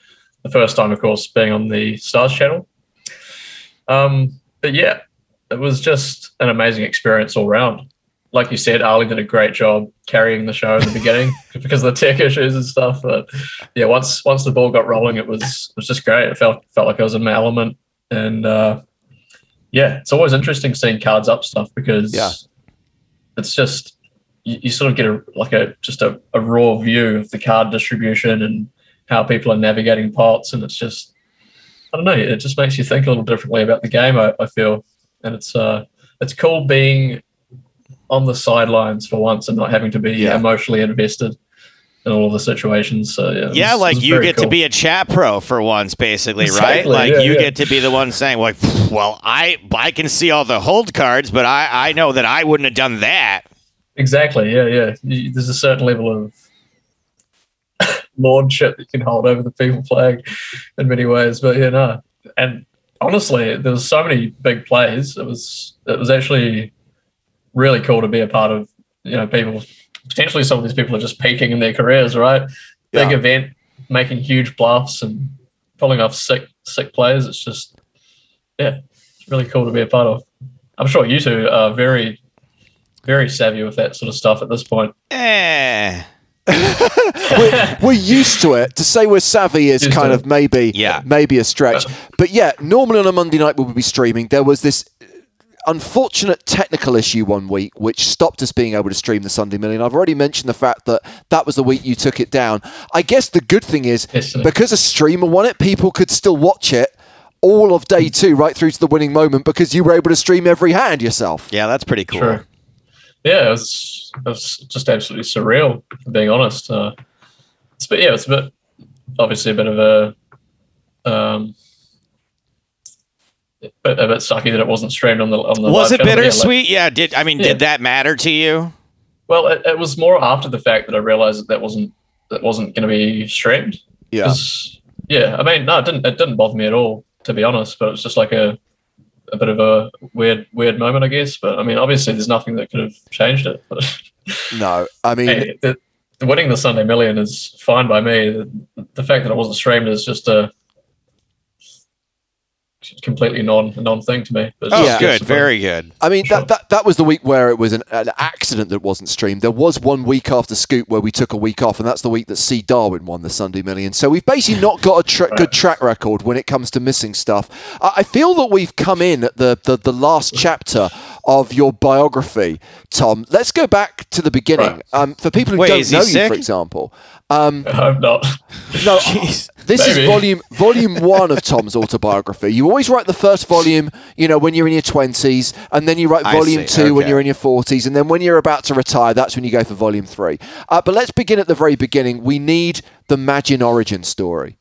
S6: the first time, of course, being on the Stars channel. Um, but yeah, it was just an amazing experience all round like you said, Arlie did a great job carrying the show in the beginning because of the tech issues and stuff. But yeah, once once the ball got rolling, it was it was just great. It felt felt like I was in my element, and uh, yeah, it's always interesting seeing cards up stuff because
S2: yeah.
S6: it's just you, you, sort of get a like a just a, a raw view of the card distribution and how people are navigating pots, and it's just I don't know, it just makes you think a little differently about the game. I, I feel, and it's uh it's cool being on the sidelines for once and not having to be
S2: Yeah.
S6: emotionally invested in all of the situations. So yeah,
S1: Yeah,
S6: was-
S1: like you get to be a chat pro for once, basically, right? Like
S6: yeah,
S1: you
S6: yeah.
S1: get to be the one saying, like, well, I I can see all the hold cards, but I I know that I wouldn't have done that.
S6: exactly. Yeah, yeah. There's a certain level of lordship that you can hold over the people playing in many ways. But yeah, no. And honestly, there was so many big plays. It was it was actually really cool to be a part of. You know, people potentially some of these people are just peaking in their careers, right? Big
S2: Yeah.
S6: event, making huge bluffs and pulling off sick sick plays. It's just yeah, it's really cool to be a part of. I'm sure you two are very very savvy with that sort of stuff at this point.
S1: Eh.
S2: we're, we're used to it. To say we're savvy is
S6: Used
S2: kind of maybe
S1: Yeah.
S2: maybe a stretch. But yeah, normally on a Monday night we would be streaming. There was this unfortunate technical issue one week which stopped us being able to stream the Sunday Million. I've already mentioned the fact that that was the week you took it down. I guess the good thing is
S6: Destiny.
S2: because a streamer won it, people could still watch it all of day two right through to the winning moment because you were able to stream every hand yourself.
S1: Yeah, that's pretty cool.
S6: Sure. Yeah, it was, it was just absolutely surreal, being honest. Uh, it's but yeah, it's a bit obviously a bit of a um, a bit, a bit sucky that it wasn't streamed on the on the.
S1: Was it bittersweet? Yeah. Did I mean
S6: Yeah.
S1: did that matter to you?
S6: well, it, it was more after the fact that I realized that that wasn't that wasn't going to be streamed.
S2: Yeah.
S6: yeah. I mean, no, it didn't. It didn't bother me at all, to be honest. But it's just like a a bit of a weird weird moment, I guess. But I mean, obviously, there's nothing that could have changed it. But
S2: No, I mean
S6: hey, the, the winning the Sunday Million is fine by me. The, the fact that it wasn't streamed is just a completely non non thing to me. But
S1: Oh,
S6: just-
S1: good. Very good.
S2: I mean,
S6: Sure.
S2: that, that that was the week where it was an, an accident that wasn't streamed. There was one week after Scoop where we took a week off, and that's the week that C. Darwin won the Sunday Million. So we've basically not got a tra- good track record when it comes to missing stuff. I, I feel that we've come in at the, the, the last chapter of your biography, Tom. Let's go back to the beginning.
S6: Right.
S2: Um, for people who
S1: Wait,
S2: don't know you,
S1: sick?
S2: for example. Um,
S6: I'm not.
S2: no,
S1: Jeez.
S2: this is volume volume one of Tom's autobiography. You always write the first volume, you know, when you're in your twenties, and then you write volume
S1: see,
S2: two when you're in your forties, and then when you're about to retire, that's when you go for volume three. Uh, but let's begin at the very beginning. We need the Magin origin story.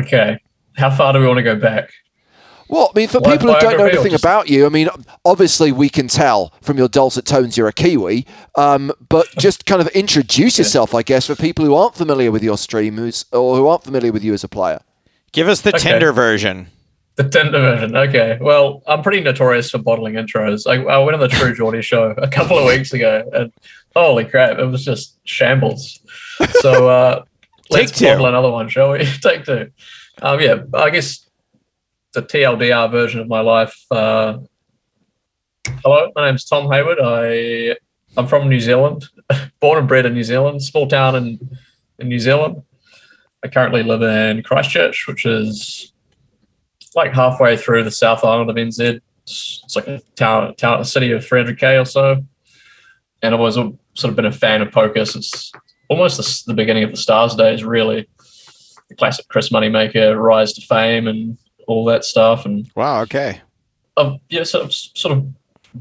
S6: Okay. How far do we want to go back?
S2: Well, I mean, for
S6: Like
S2: people who don't know
S6: biography
S2: anything
S6: just-
S2: about you, I mean, obviously we can tell from your dulcet tones you're a Kiwi, um, but just kind of introduce yourself, I guess, for people who aren't familiar with your stream who's, or who aren't familiar with you as a player.
S1: Give us the
S6: Okay.
S1: Tinder version.
S6: The Tinder version. Okay. Well, I'm pretty notorious for bottling intros. I, I went on the True Geordie show a couple of weeks ago, and holy crap, it was just shambles. So uh, let's
S1: Take two.
S6: bottle another one, shall we? Take two. Um, yeah, I guess the TLDR version of my life. Uh, hello, my name's Tom Hayward. I I'm from New Zealand, born and bred in New Zealand, small town in in New Zealand. I currently live in Christchurch, which is like halfway through the South Island of NZ. It's, like a town, town, a city of 300k or so. And I've always sort of been a fan of poker since almost the, the beginning of the Stars days, really. The classic Chris Moneymaker rise to fame and all that stuff. And
S1: Wow. Okay.
S6: I've yeah, sort of, sort of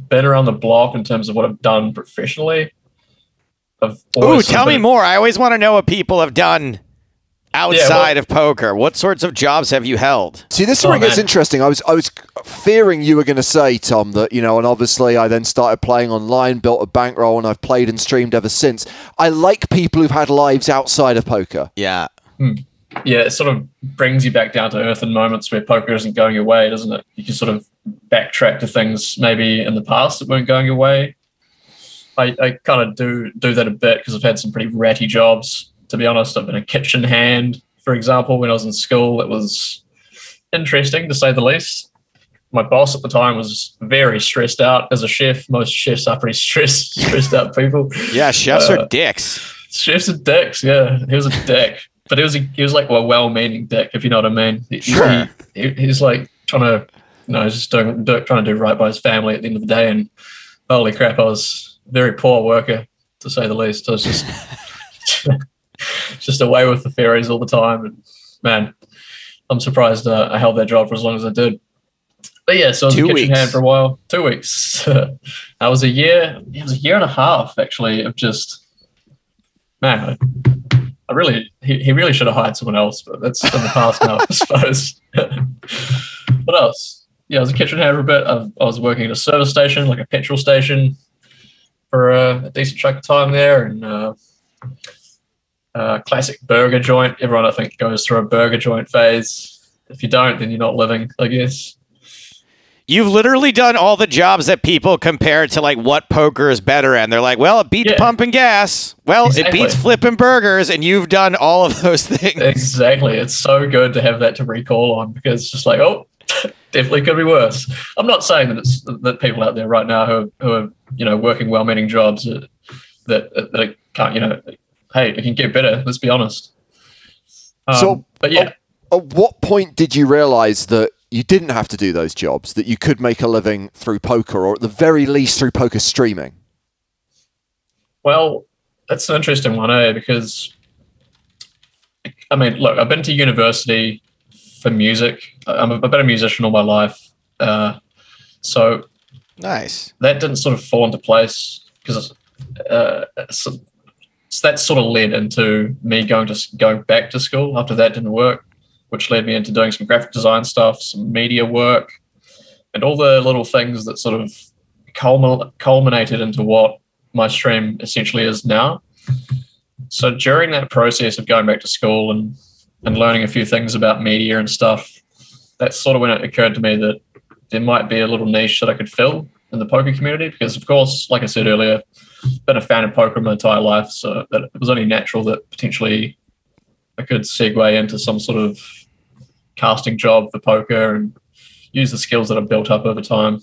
S6: been around the block in terms of what I've done professionally. I've
S1: Ooh,
S6: always sort
S1: tell
S6: of
S1: me more. I always want to know what people have done outside of poker. What sorts of jobs have you held?
S2: See, this is
S6: Oh,
S2: where it gets
S6: man.
S2: interesting. I was, I was fearing you were going to say, Tom, that you know, and obviously I then started playing online, built a bankroll, and I've played and streamed ever since. I like people who've had lives outside of poker.
S1: Yeah. Hmm.
S6: Yeah, it sort of brings you back down to earth in moments where poker isn't going your way, doesn't it? You can sort of backtrack to things maybe in the past that weren't going your way. I, I kind of do do that a bit because I've had some pretty ratty jobs. To be honest, I've been a kitchen hand, for example, when I was in school. It was interesting to say the least. My boss at the time was very stressed out as a chef. Most chefs are pretty stressed, stressed out people.
S1: Yeah, chefs
S6: Uh,
S1: are dicks.
S6: Chef's are dicks, yeah. He was a dick, but he was a, he was like a well-meaning dick, if you know what I mean. He, he-
S1: Sure.
S6: He, he's like trying to, you know, just doing, do, trying to do right by his family at the end of the day. And holy crap, I was a very poor worker to say the least. I was just just away with the fairies all the time. And man, I'm surprised uh, I held that job for as long as I did. But yeah, so I was
S1: Two
S6: a kitchen
S1: weeks.
S6: hand for a while. Two weeks. that was a year. It was a year and a half actually of just man. I, I really he, he really should have hired someone else, but that's in the past now, I suppose. what else? Yeah, I was a kitchen hand for a bit. I, I was working at a service station, like a petrol station, for a, decent chunk of time there, and uh, uh, classic burger joint. Everyone, I think, goes through a burger joint phase. If you don't, then you're not living, I guess.
S1: You've literally done all the jobs that people compare to like what poker is better in. They're like, well, it beats
S6: Yeah.
S1: pumping gas. Well,
S6: Exactly.
S1: it beats flipping burgers, and you've done all of those things.
S6: Exactly. It's so good to have that to recall on because it's just like, oh, definitely could be worse. I'm not saying that it's that people out there right now who are, who are you know working well-meaning jobs that that, that can't you know, hey, it can get better. Let's be honest. Um,
S2: So-
S6: but yeah,
S2: At what point did you realize that you didn't have to do those jobs, that you could make a living through poker, or at the very least through poker streaming?
S6: Well, that's an interesting one, eh? Because I mean, look, I've been to university for music. I'm a, I've been a musician all my life, uh, so
S1: Nice.
S6: that didn't sort of fall into place because uh, so, so that sort of led into me going to going back to school after that didn't work, which led me into doing some graphic design stuff, some media work, and all the little things that sort of culmin- culminated into what my stream essentially is now. So during that process of going back to school and and learning a few things about media and stuff, that's sort of when it occurred to me that there might be a little niche that I could fill in the poker community because, of course, like I said earlier, been a fan of poker my entire life, so it was only natural that potentially I could segue into some sort of casting job for poker and use the skills that I've built up over time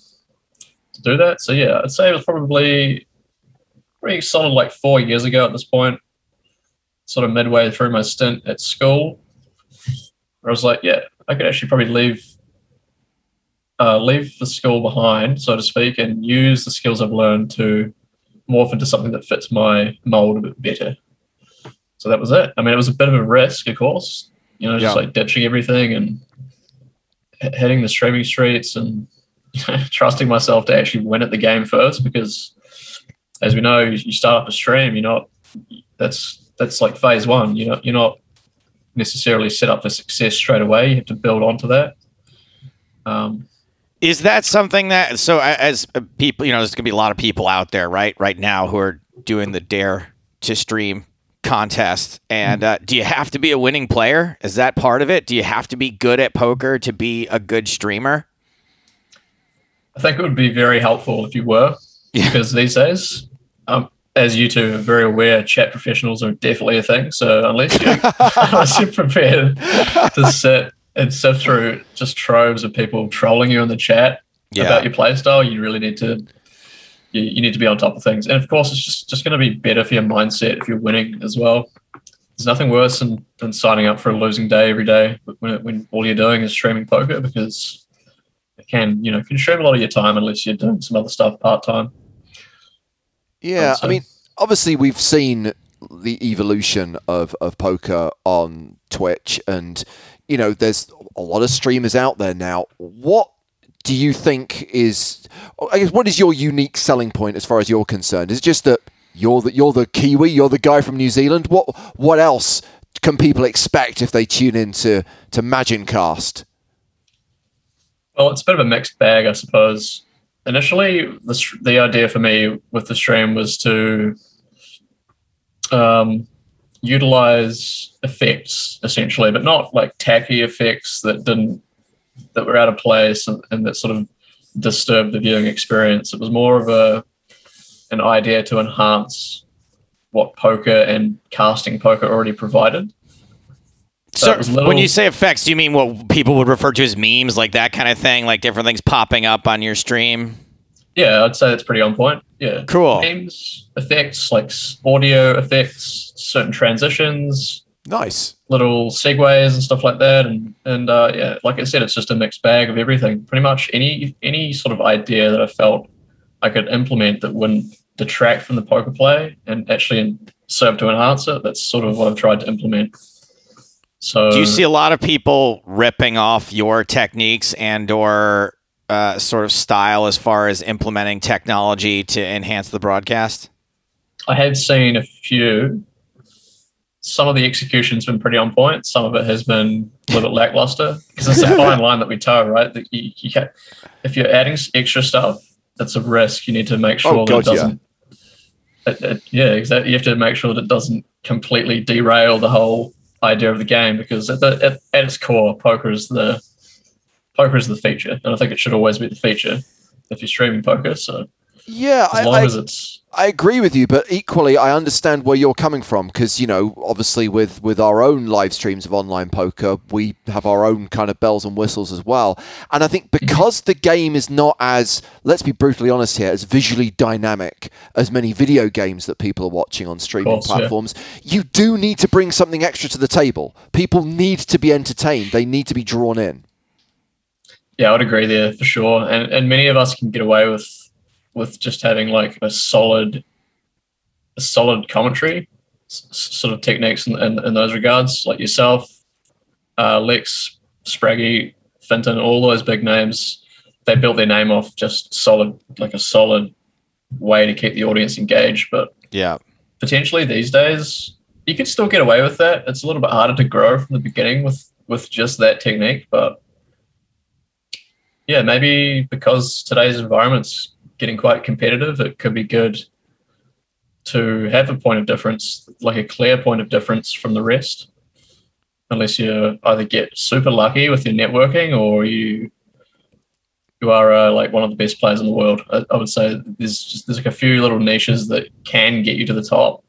S6: to do that. So yeah, I'd say it was probably pretty solid like four years ago at this point, sort of midway through my stint at school, where I was like, yeah, I could actually probably leave uh, leave the school behind, so to speak, and use the skills I've learned to morph into something that fits my mold a bit better. So that was it. I mean, it was a bit of a risk, of course, you know, just
S2: Yeah.
S6: like ditching everything and h- hitting the streaming streets and trusting myself to actually win at the game first because as we know you you start up a stream you're not that's that's like phase one. You're not you're not necessarily set up for success straight away. You have to build onto that. Um,
S1: Is that something that so as uh, people, you know, there's gonna be a lot of people out there, right, right now who are doing the dare to stream contest. And uh, do you have to be a winning player? Is that part of it? Do you have to be good at poker to be a good streamer?
S6: I think it would be very helpful if you were,
S1: Yeah.
S6: because these days, um, as you two are very aware, chat professionals are definitely a thing. So unless you unless you're prepared to sit and sift through just troves of people trolling you in the chat about your playstyle, you really need to you, you need to be on top of things. And of course, it's just just going to be better for your mindset if you're winning as well. There's nothing worse than, than signing up for a losing day every day when, when all you're doing is streaming poker because it can you know consume a lot of your time unless you're doing some other stuff part time.
S2: Yeah, um,
S6: so.
S2: I mean, obviously we've seen the evolution of, of poker on Twitch, and you know, there's a lot of streamers out there now. What do you think is? I guess what is your unique selling point as far as you're concerned? Is it just that you're the you're the Kiwi, you're the guy from New Zealand? What what else can people expect if they tune into to Magincast?
S6: Well, it's a bit of a mixed bag, I suppose. Initially, the, the idea for me with the stream was to um, utilize effects essentially, but not like tacky effects that didn't that were out of place and, and that sort of disturbed the viewing experience. It was more of a an idea to enhance what poker and casting poker already provided.
S1: So, little, when you say effects, do you mean what people would refer to as memes, like that kind of thing, like different things popping up on your stream?
S6: Yeah, I'd say that's pretty on point. Yeah,
S1: cool.
S6: Memes, effects, like audio effects, certain transitions,
S2: nice
S6: little segues and stuff like that. And and uh, yeah, like I said, it's just a mixed bag of everything. Pretty much any any sort of idea that I felt I could implement that wouldn't detract from the poker play and actually serve to enhance it. That's sort of what I've tried to implement. So,
S1: do you see a lot of people ripping off your techniques and or uh, sort of style as far as implementing technology to enhance the broadcast?
S6: I have seen a few. Some of the execution's been pretty on point. Some of it has been a little bit lackluster because it's a fine line that we toe, right? That you, you can, if you're adding extra stuff, that's a risk. You need to make sure oh, that God, it doesn't. Yeah. It, it, yeah, exactly. You have to make sure that it doesn't completely derail the whole idea of the game because at, the, at, at its core, poker is the poker is the feature, and I think it should always be the feature if you're streaming poker. So
S2: yeah,
S6: as long I, as it's
S2: I agree with you, but equally I understand where you're coming from because you know obviously with with our own live streams of online poker, we have our own kind of bells and whistles as well. And I think mm-hmm. because the game is not as let's be brutally honest here, as visually dynamic as many video games that people are watching on streaming course, platforms, yeah. you do need to bring something extra to the table. People need to be entertained. They need to be drawn in.
S6: Yeah, I would agree there for sure. And and many of us can get away with with just having like a solid, a solid commentary s- sort of techniques in, in, in, those regards, like yourself, uh, Lex, Spraggy, Fintan, all those big names, they built their name off just solid, like a solid way to keep the audience engaged. But
S1: yeah,
S6: potentially these days you could still get away with that. It's a little bit harder to grow from the beginning with with just that technique, but yeah, maybe because today's environment's getting quite competitive, it could be good to have a point of difference, like a clear point of difference from the rest. Unless you either get super lucky with your networking or you you are uh, like one of the best players in the world. I, I would say there's just there's like a few little niches that can get you to the top,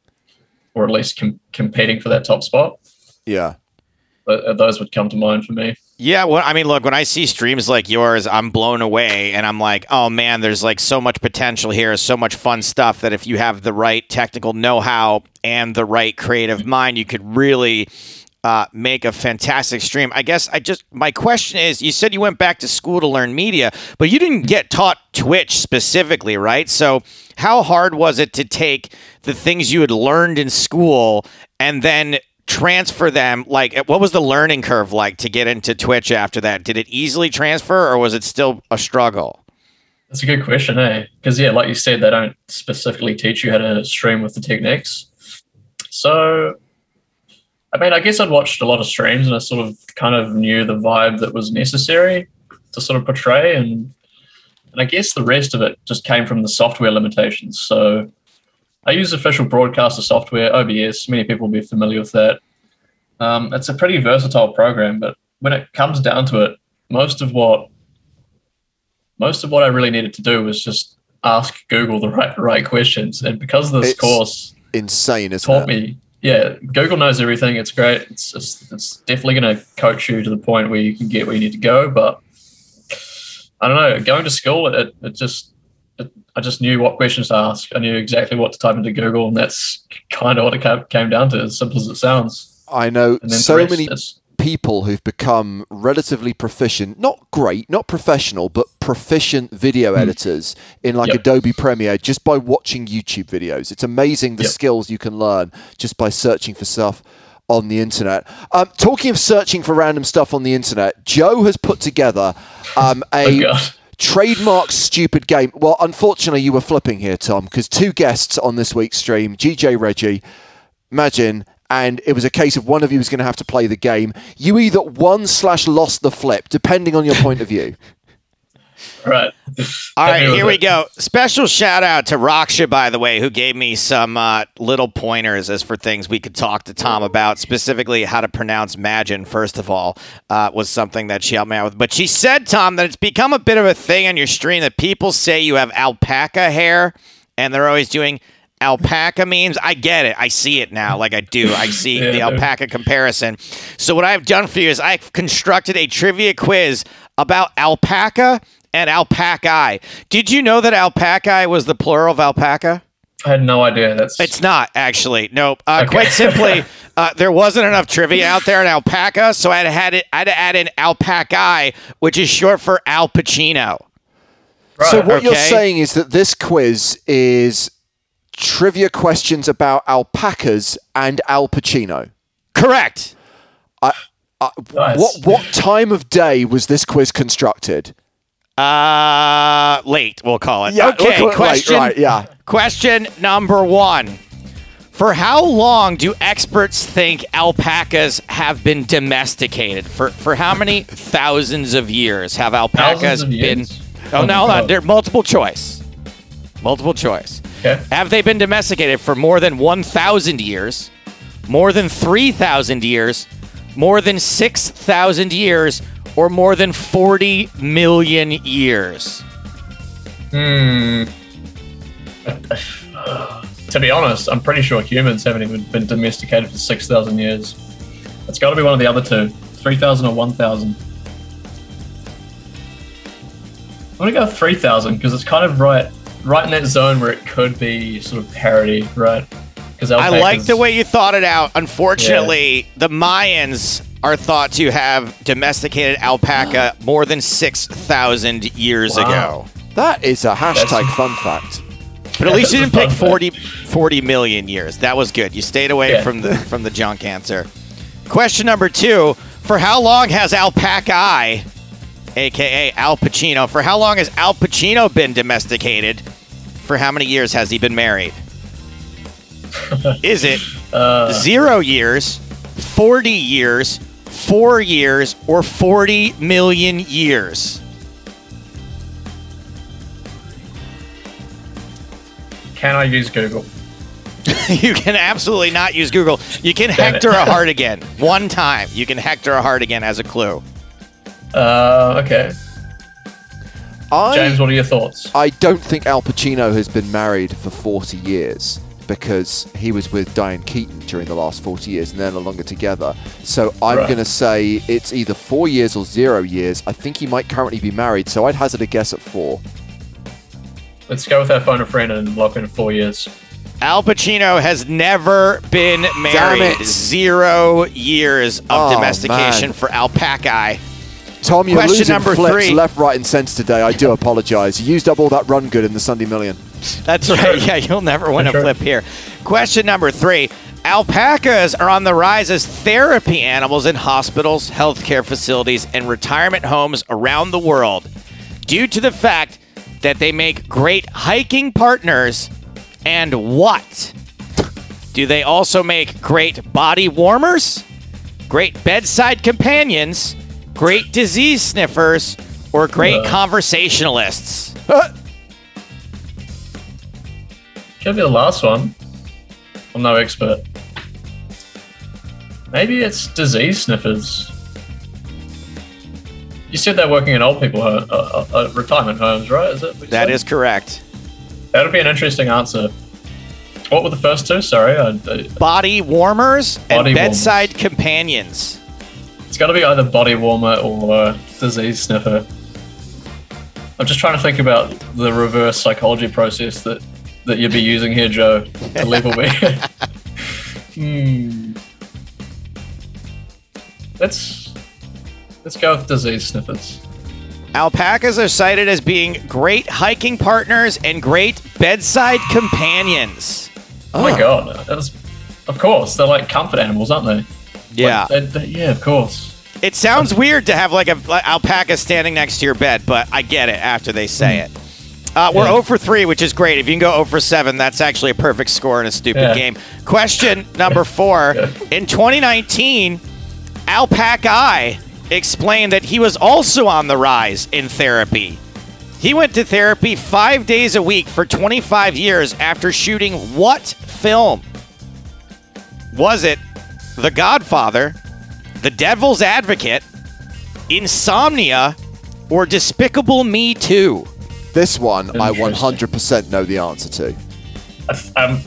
S6: or at least com- competing for that top spot.
S2: Yeah,
S6: but uh, those would come to mind for me.
S1: Yeah, well, I mean, look, when I see streams like yours, I'm blown away, and I'm like, oh man, there's like so much potential here, so much fun stuff that if you have the right technical know-how and the right creative mind, you could really uh, make a fantastic stream. I guess I just my question is, you said you went back to school to learn media, but you didn't get taught Twitch specifically, right? So how hard was it to take the things you had learned in school and then transfer them like what was the learning curve like to get into twitch after that? Did it easily transfer or was it still a struggle?
S6: That's a good question eh? Because yeah like you said they don't specifically teach you how to stream with the techniques. So i mean i guess i'd watched a lot of streams and i sort of kind of knew the vibe that was necessary to sort of portray and and i guess the rest of it just came from the software limitations. So I use official broadcaster software, OBS. Many people will be familiar with that. Um, it's a pretty versatile program, but when it comes down to it, most of what most of what I really needed to do was just ask Google the right right questions. And because this
S2: it's
S6: course
S2: insane, is
S6: taught me, yeah, Google knows everything. It's great. It's it's, it's definitely going to coach you to the point where you can get where you need to go. But I don't know, going to school, it, it just I just knew what questions to ask. I knew exactly what to type into Google, and that's kind of what it came down to, as simple as it sounds.
S2: I know so rest, many people who've become relatively proficient, not great, not professional, but proficient video mm. editors in like yep. Adobe Premiere just by watching YouTube videos. It's amazing the yep. skills you can learn just by searching for stuff on the internet. Um, talking of searching for random stuff on the internet, Joe has put together um, a.
S6: oh
S2: trademark stupid game. Well, unfortunately, you were flipping here, Tom, because two guests on this week's stream, GJ Reggie, Majin, and it was a case of one of you was going to have to play the game. You either won slash lost the flip, depending on your point of view.
S6: Right.
S1: All right, here we go. Special shout out to Raksha, by the way, who gave me some uh, little pointers as for things we could talk to Tom about, specifically how to pronounce Magin, first of all, uh, was something that she helped me out with. But she said, Tom, that it's become a bit of a thing on your stream that people say you have alpaca hair, and they're always doing alpaca memes. I get it. I see it now. Like I do. I see
S6: Yeah,
S1: the alpaca comparison. So what I've done for you is I've constructed a trivia quiz about alpaca and alpaca. Did you know that alpaca was the plural of alpaca?
S6: I had no idea. That's
S1: It's not actually. Nope. Uh,
S6: Okay.
S1: Quite simply, uh, there wasn't enough trivia out there in alpaca, so I had to had it. I had to add in alpaca, which is short for Al Pacino.
S6: right.
S2: So what you're saying is that this quiz is trivia questions about alpacas and Al Pacino.
S1: Correct.
S2: Uh,
S6: Nice.
S2: What what time of day was this quiz constructed?
S1: Uh, late. We'll call it.
S2: we'll
S1: okay.
S2: call it late,
S1: question.
S2: right, yeah.
S1: Question number one. For how long do experts think alpacas have been domesticated? For for how many thousands of years have alpacas
S6: Thousands of
S1: been? Oh no, hold on. They're multiple choice. Multiple choice.
S6: Okay.
S1: Have they been domesticated for more than 1,000 years, more than 3,000 years, more than 6,000 years, or more than 40 million years?
S6: Hmm. to be honest, I'm pretty sure humans haven't even been domesticated for 6,000 years. It's got to be one of the other two 3,000 or 1,000. I'm going to go 3,000 because it's kind of right right in that zone where it could be sort of parody, right? Because
S1: I like the way you thought it out. Unfortunately, the Mayans are thought to have domesticated alpaca more than 6,000 years
S6: Wow.
S1: ago.
S2: That is a hashtag
S6: That's-
S2: fun fact.
S1: But at least you didn't pick
S6: a
S1: 40, 40 million years. That was good. You stayed away
S6: Yeah.
S1: from the from the junk answer. Question number two: For how long has Alpaca, aka Al Pacino, for how long has Al Pacino been domesticated? For how many years has he been married? Is it
S6: Uh,
S1: zero years, forty years, four years, or forty million years?
S6: can I use Google?
S1: you can absolutely not use Google. You can
S6: Damn.
S1: Hector a heart again. One time. You can Hector a heart again as a clue.
S6: Uh, okay.
S2: I
S6: James, what are your thoughts?
S2: I don't think Al Pacino has been married for 40 years because he was with Diane Keaton during the last 40 years and they're no longer together. So I'm
S6: Right.
S2: going to say it's either four years or zero years. I think he might currently be married, so I'd hazard a guess at four.
S6: Let's go with our phone a friend and lock in four years.
S1: Al Pacino has never been married. Zero years of
S2: Oh,
S1: domestication
S2: man.
S1: for alpaca.
S2: Tom, you're
S1: Question
S2: losing
S1: number
S2: flips
S1: three.
S2: left, right, and centre today. I do apologise. You used up all that run good in the Sunday Million.
S1: That's right. Yeah, you'll never win a flip here. Question number three. Alpacas are on the rise as therapy animals in hospitals, healthcare facilities, and retirement homes around the world due to the fact that they make great hiking partners and what? Do they also make great body warmers, great bedside companions, great disease sniffers, or great
S6: Uh.
S1: conversationalists?
S6: Could be the last one. I'm no expert. Maybe it's disease sniffers. You said they're working in old people ho- uh, uh, uh, retirement homes, right? Is it?
S1: That
S6: said?
S1: is correct.
S6: That'll be an interesting answer. What were the first two? Sorry, I, I,
S1: body warmers
S6: Body
S1: and
S6: warmers.
S1: bedside companions.
S6: It's got to be either body warmer or uh, disease sniffer. I'm just trying to think about the reverse psychology process that that you'd be using here, Joe, to level me. hmm. Let's let's go with disease sniffers.
S1: Alpacas are cited as being great hiking partners and great bedside companions.
S6: Oh my god, that was, of course they're like comfort animals, aren't they?
S1: Yeah.
S6: Like, yeah, of course.
S1: It sounds weird to have like a like alpaca standing next to your bed, but I get it after they say it. Uh, we're
S6: Yeah.
S1: 0 for 3, which is great. If you can go 0 for 7, that's actually a perfect score in a stupid
S6: Yeah.
S1: game. Question number four. In 2019, Alpaca Eye explained that he was also on the rise in therapy. He went to therapy five days a week for 25 years after shooting what film? Was it The Godfather, The Devil's Advocate, Insomnia, or Despicable Me 2?
S2: This one, I 100% know the answer to.
S6: I th- I'm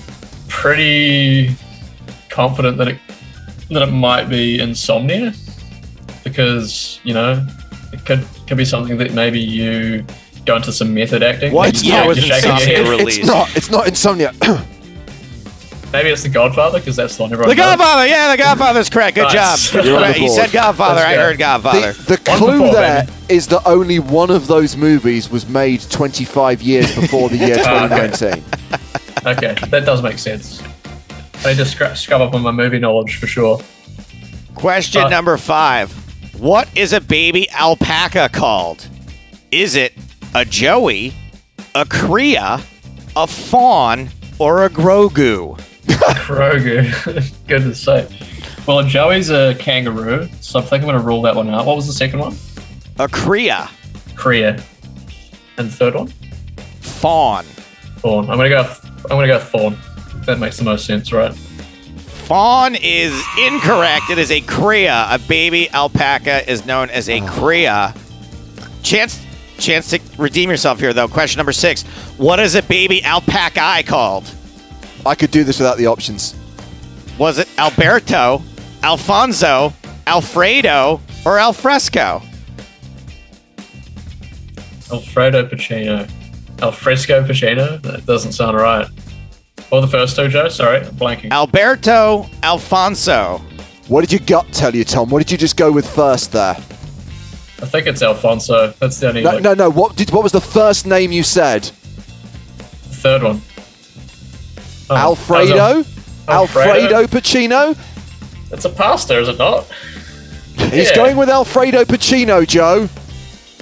S6: pretty confident that it that it might be insomnia because you know it could could be something that maybe you go into some method acting.
S1: What
S6: Maybe
S1: year
S6: you're
S1: was
S6: shaking your
S1: Insomnia
S6: head.
S2: It's not. It's not insomnia.
S6: Maybe it's the Godfather because that's the one everyone
S1: The
S6: knows.
S1: Godfather, yeah, The Godfather's correct. Good
S6: Nice.
S1: job.
S2: You're on the
S1: He
S2: board.
S1: said Godfather.
S6: Let's
S1: I
S6: go.
S1: heard Godfather.
S2: the the clue
S6: before,
S2: there
S6: baby.
S2: is that only one of those movies was made 25 years before the year
S6: Ah, okay.
S2: 2019.
S6: Okay, that does make sense. I need to scrub, scrub up on my movie knowledge for sure.
S1: Question
S6: Uh,
S1: number five. What is a baby alpaca called? Is it a joey, a cria, a fawn, or a grogu?
S6: Grogu. Goodness sake. Well, Joey's a kangaroo, so I think I'm going to rule that one out. What was the second one?
S1: A cria,
S6: Korea. And the third one?
S1: fawn.
S6: Fawn. I'm going to go. I'm going to go fawn. That makes the most sense, right?
S1: Fawn is incorrect. It is a cria. A baby alpaca is known as a oh. cria. Chance, chance to redeem yourself here, though. Question number six. What is a baby alpaca eye called?
S2: I could do this without the options.
S1: Was it Alberto, Alfonso, Alfredo, or Alfresco?
S6: Alfredo Pacino. Alfresco Pacino? That doesn't sound right. Or the first two, Joe? Sorry, I'm blanking.
S1: Alberto, Alfonso.
S2: What did your gut tell you, Tom? What did you just go with first there?
S6: I think it's Alfonso. That's the only
S2: No,
S6: like,
S2: no, no. What did? What was the first name you said?
S6: third one. Oh,
S2: Alfredo.
S6: was Al-
S2: Alfredo Pacino.
S6: It's a pasta, is it not?
S2: He's
S6: Yeah.
S2: going with Alfredo Pacino, Joe.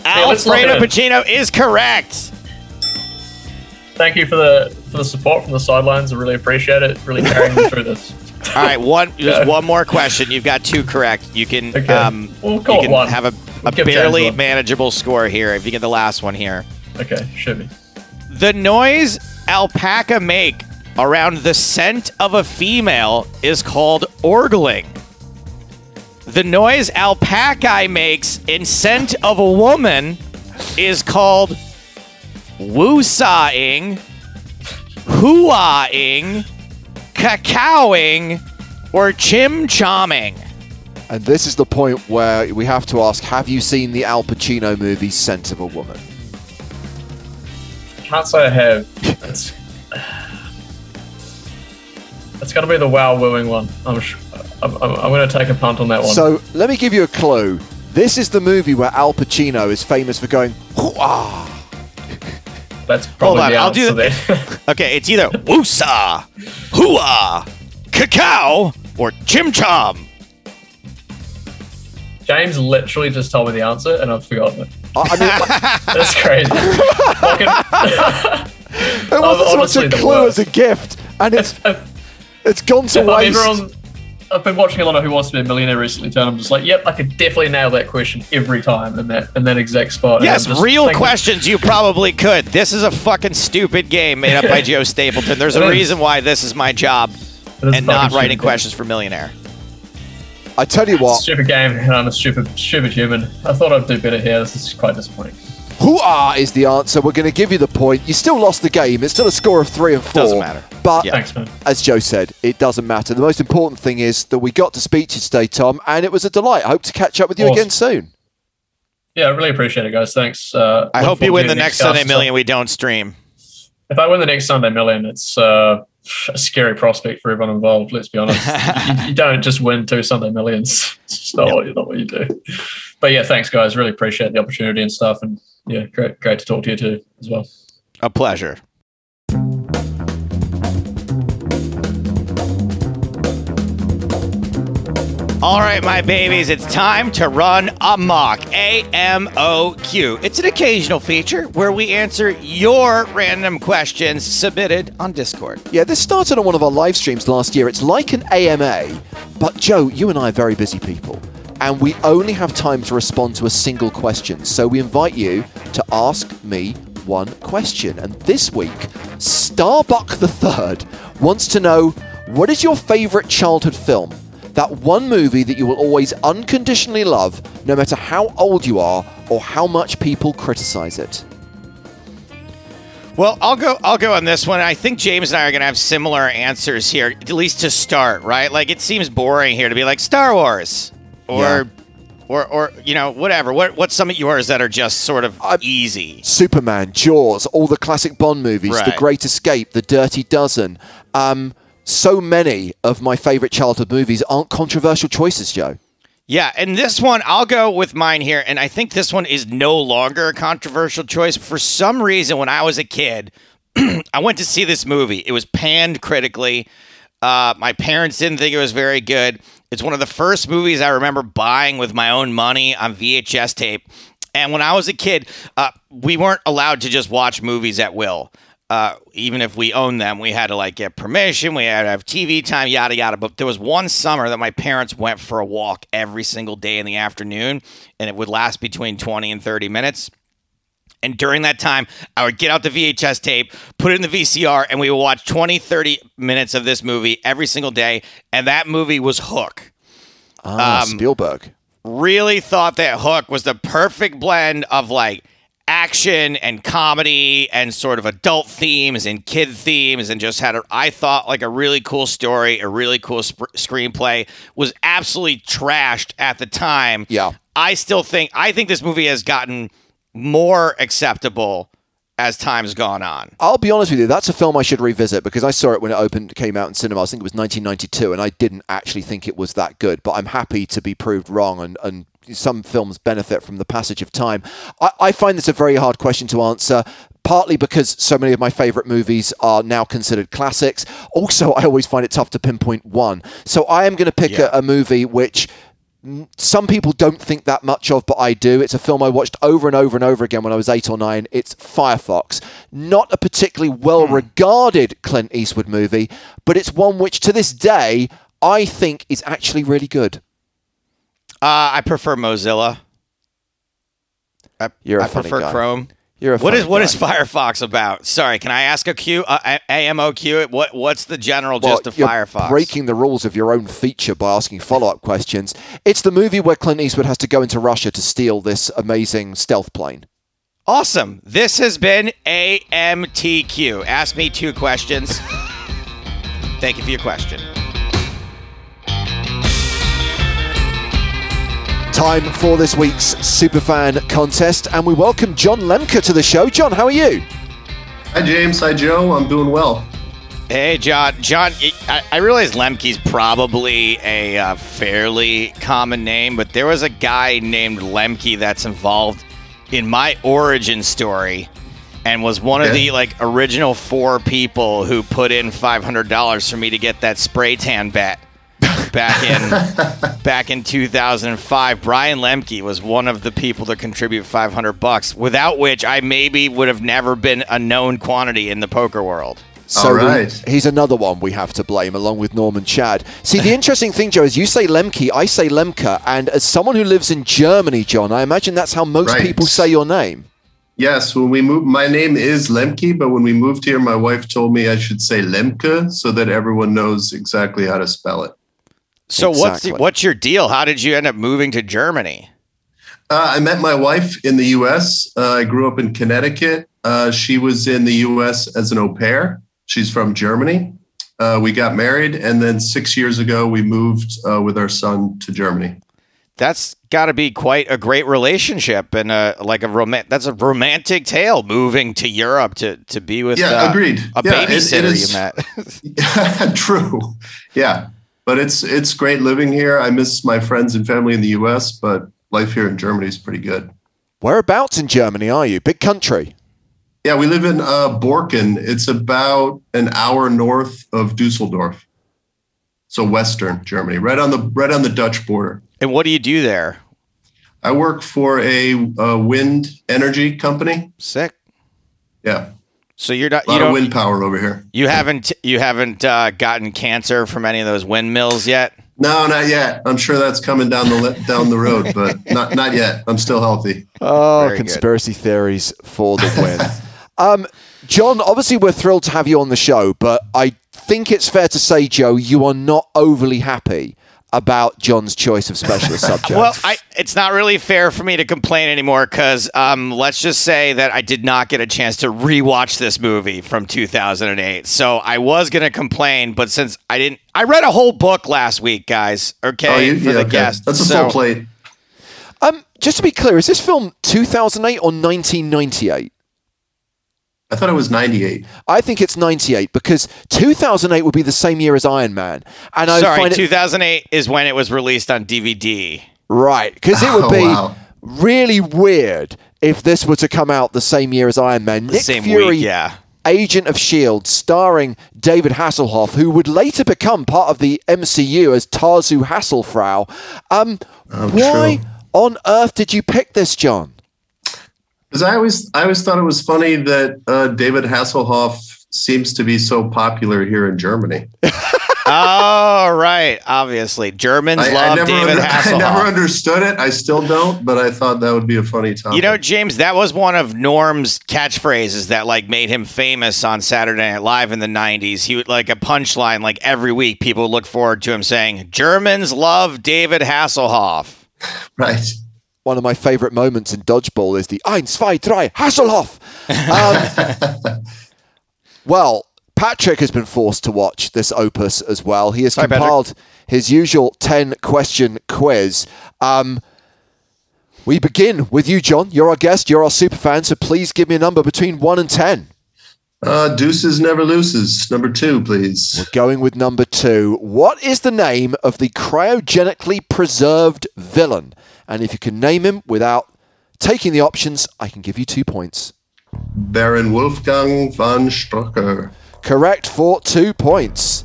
S6: Yeah,
S1: Alfredo. Pacino is correct.
S6: Thank you for the for the support from the sidelines. I really appreciate it. Really carrying me through this.
S1: All right, one.
S6: Yeah.
S1: Just one more question. You've got two correct. You can
S6: Okay.
S1: um,
S6: We'll call
S1: you can
S6: one.
S1: have a,
S6: We'll
S1: a barely manageable score here if you get the last one here.
S6: Okay, should be.
S1: The noise alpaca make around the scent of a female is called orgling. The noise alpaca makes in scent of a woman is called woosawing, hooahing, cacaoing, or chim-chomming.
S2: And this is the point where we have to ask: Have you seen the Al Pacino movie *Scent of a Woman*?
S6: Can't say I have. It's it's got to be the wow wooing one. I'm sh- I'm, I'm, I'm going to take a punt on that one.
S2: So let me give you a clue. This is the movie where Al Pacino is famous for going, "Hoo-ah."
S6: That's probably
S1: on,
S6: the
S1: I'll do
S6: answer
S1: the-
S6: there.
S1: Okay, it's either woosah, hooah, cacao, or chim-chom.
S6: James literally just told me the answer and I've forgotten it.
S2: I I mean,
S6: That's crazy. Fucking-
S2: it wasn't so much a
S6: the
S2: clue as a gift, and it's
S6: if, if,
S2: it's gone to
S6: I'm
S2: waste.
S6: ever on, I've been watching a lot of Who Wants to Be a Millionaire recently, and I'm just like, yep, I could definitely nail that question every time in that in that exact spot.
S1: Yes, real
S6: thinking-
S1: questions you probably could. This is a fucking stupid game made up by Joe Stapleton. There's a reason why this is my job
S6: is
S1: and not writing
S6: game.
S1: questions for Millionaire.
S2: I tell you what,
S6: Stupid game, and I'm a stupid, stupid human. I thought I'd do better here. This is quite disappointing.
S2: Hoo-ah is the answer. We're going to give you the point. You still lost the game. It's still a score of three and four.
S1: Doesn't matter.
S2: But
S1: Yeah.
S6: Thanks, man.
S2: as Joe said, it doesn't matter. The most important thing is that we got to speak to you today, Tom, and it was a delight. I hope to catch up with you
S6: Awesome.
S2: again soon.
S6: Yeah, I really appreciate it, guys. Thanks. Uh,
S1: I hope you win the next Sunday. Million we don't stream.
S6: If I win the next Sunday Million, it's uh, a scary prospect for everyone involved. Let's be honest. you, you don't just win two Sunday Millions. It's just not, what, not what you do. But yeah, thanks, guys. Really appreciate the opportunity and stuff. And yeah, great, great to talk to you too as well.
S1: A pleasure. All right, my babies, it's time to run amok. AMOQ. It's an occasional feature where we answer your random questions submitted on Discord.
S2: Yeah, this started on one of our live streams last year. It's like an AMA, but Joe, you and I are very busy people, and we only have time to respond to a single question. So we invite you to ask me one question. And this week, Starbuck the Third wants to know what is your favorite childhood film? That one movie that you will always unconditionally love, no matter how old you are or how much people criticize it.
S1: Well, I'll go. I'll go on this one. I think James and I are going to have similar answers here, at least to start. Right? Like it seems boring here to be like Star Wars or,
S2: Yeah.
S1: or, or you know, whatever. What what's some of yours that are just sort of
S2: I-
S1: easy?
S2: Superman, Jaws, all the classic Bond movies, The Great Escape, The Dirty Dozen. Um, so many of my favorite childhood movies aren't controversial choices, Joe.
S1: Yeah, and this one, I'll go with mine here. And I think this one is no longer a controversial choice. For some reason, when I was a kid, I went to see this movie. It was panned critically. Uh, my parents didn't think it was very good. It's one of the first movies I remember buying with my own money on VHS tape. And when I was a kid, uh, we weren't allowed to just watch movies at will. Uh, even if we owned them, we had to like get permission. We had to have TV time, yada yada. But there was one summer that my parents went for a walk every single day in the afternoon, and it would last between twenty and thirty minutes. And during that time, I would get out the VHS tape, put it in the VCR, and we would watch 20, 30 minutes of this movie every single day. And that movie was Hook.
S2: Ah,
S1: Um,
S2: Spielberg.
S1: Really thought that Hook was the perfect blend of like action and comedy and sort of adult themes and kid themes and just had a I thought like a really cool story, a really cool sp- screenplay was absolutely trashed at the time.
S2: Yeah.
S1: I still think I think this movie has gotten more acceptable as time's gone on.
S2: I'll be honest with you, that's a film I should revisit because I saw it when it opened, came out in cinemas. I think it was 1992, and I didn't actually think it was that good. But I'm happy to be proved wrong, and, and some films benefit from the passage of time. I, I find this a very hard question to answer. Partly because so many of my favorite movies are now considered classics. Also, I always find it tough to pinpoint one. So I am going to pick
S1: Yeah.
S2: a, a movie which some people don't think that much of, but I do. It's a film I watched over and over and over again when I was eight or nine. It's Firefox. Not a particularly well regarded Clint Eastwood movie, but it's one which to this day I think is actually really good.
S1: Uh, I prefer Mozilla. I,
S2: You're a
S1: I
S2: funny
S1: prefer
S2: guy.
S1: Chrome.
S2: You're a
S1: What is what
S2: guy.
S1: is Firefox about? Sorry, can I ask a Q? Uh, AMOQ. What what's the general
S2: Well,
S1: gist of Firefox?
S2: breaking the rules of your own feature by asking follow-up questions. It's the movie where Clint Eastwood has to go into Russia to steal this amazing stealth plane.
S1: Awesome. This has been AMTQ. Ask me two questions. Thank you for your question.
S2: Time for this week's Superfan contest, and we welcome John Lemke to the show. John, how are you?
S7: Hi, James. Hi, Joe. I'm doing well.
S1: Hey, John. John, I, I realize Lemke's probably a uh, fairly common name, but there was a guy named Lemke that's involved in my origin story and was one of the like original four people who put in $500 for me to get that spray tan bet back in back in 2005 Brian Lemke was one of the people to contribute 500 bucks without which I maybe would have never been a known quantity in the poker world.
S2: So
S7: All
S2: we- he's another one we have to blame, along with Norman Chad. See, the interesting thing, Joe, is you say Lemke, I say Lemke, and as someone who lives in Germany, John, I imagine that's how most
S7: Right.
S2: people say your name.
S7: Yes, when we moved, my name is Lemke, but when we moved here, my wife told me I should say Lemke so that everyone knows exactly how to spell it.
S1: So what's the, what's your deal? How did you end up moving to Germany?
S7: Uh, I met my wife in the U.S. Uh, I grew up in Connecticut. Uh, she was in the U.S. as an au pair. She's from Germany. Uh, we got married, and then six years ago, we moved uh, with our son to Germany.
S1: That's got to be quite a great relationship and a like a romantic. That's a romantic tale moving to Europe to to be with
S7: Yeah,
S1: uh,
S7: agreed.
S1: a
S7: Yeah, it- it
S1: babysitter
S7: is-
S1: you met.
S7: True. Yeah. But it's it's great living here. I miss my friends and family in the US, but life here in Germany is pretty good.
S2: Whereabouts in Germany are you? Big country.
S7: Yeah, we live in uh, Borken. It's about an hour north of Dusseldorf. so Western Germany, right on the right on the Dutch border.
S1: And what do you do there?
S7: I work for a, a wind energy company.
S1: Sick.
S7: Yeah,
S1: So you're not
S7: a
S1: you
S7: lot of
S1: don't
S7: wind power over here.
S1: you haven't you haven't uh, gotten cancer from any of those windmills yet.
S7: No, not yet. I'm sure that's coming down the li- down the road, but not not yet. I'm still healthy.
S2: Oh,
S1: Very good.
S2: conspiracy theories for the win. um, John, obviously, we're thrilled to have you on the show, but I think it's fair to say, Joe, you are not overly happy about John's choice of specialist subject.
S1: Well, I, it's not really fair for me to complain anymore because um, let's just say that I did not get a chance to rewatch this movie from 2008. So I was going to complain, but since I didn't, I read a whole book last week, guys. Okay,
S7: Oh, you,
S1: for
S7: yeah,
S1: the
S7: okay.
S1: guest.
S7: That's a
S1: So-
S7: full plate.
S2: um, just to be clear, is this film 2008 or 1998?
S7: I thought it was 98.
S2: I think it's 98 because 2008 would be the same year as Iron Man. And I
S1: Sorry,
S2: find it
S1: 2008 is when it was released on DVD.
S2: Right, because it would
S7: Oh,
S2: be
S7: wow.
S2: really weird if this were to come out the same year as Iron Man.
S1: The
S2: Nick
S1: same
S2: Fury,
S1: week, yeah.
S2: Agent of S.H.I.E.L.D., starring David Hasselhoff, who would later become part of the MCU as Tarzu Hasselfrau. Um, why
S7: true.
S2: on earth did you pick this, John?
S7: Because I always I always thought it was funny that uh, David Hasselhoff seems to be so popular here in Germany.
S1: oh, right. Obviously, Germans
S7: I, I
S1: love
S7: never
S1: David
S7: under- I never understood it. I still don't, but I thought that would be a funny topic.
S1: You know, James, that was one of Norm's catchphrases that like made him famous on Saturday Night Live in the '90s. He would like a punchline like every week. People look forward to him saying, "Germans love David Hasselhoff."
S7: right?
S2: One of my favorite moments in Dodgeball is the Eins, zwei, drei, Hasselhoff. Um, well, Patrick has been forced to watch this opus as well. He has
S1: Hi, Patrick.
S2: compiled his usual 10 question quiz. Um, we begin with you, John. You're our guest, you're our super fan, so please give me a number between 1 and 10.
S7: Uh, deuces never loses. Number two, please.
S2: We're going with number two. What is the name of the cryogenically preserved villain? And if you can name him without taking the options, I can give you two points.
S7: Baron Wolfgang von Strucker.
S2: Correct for two points.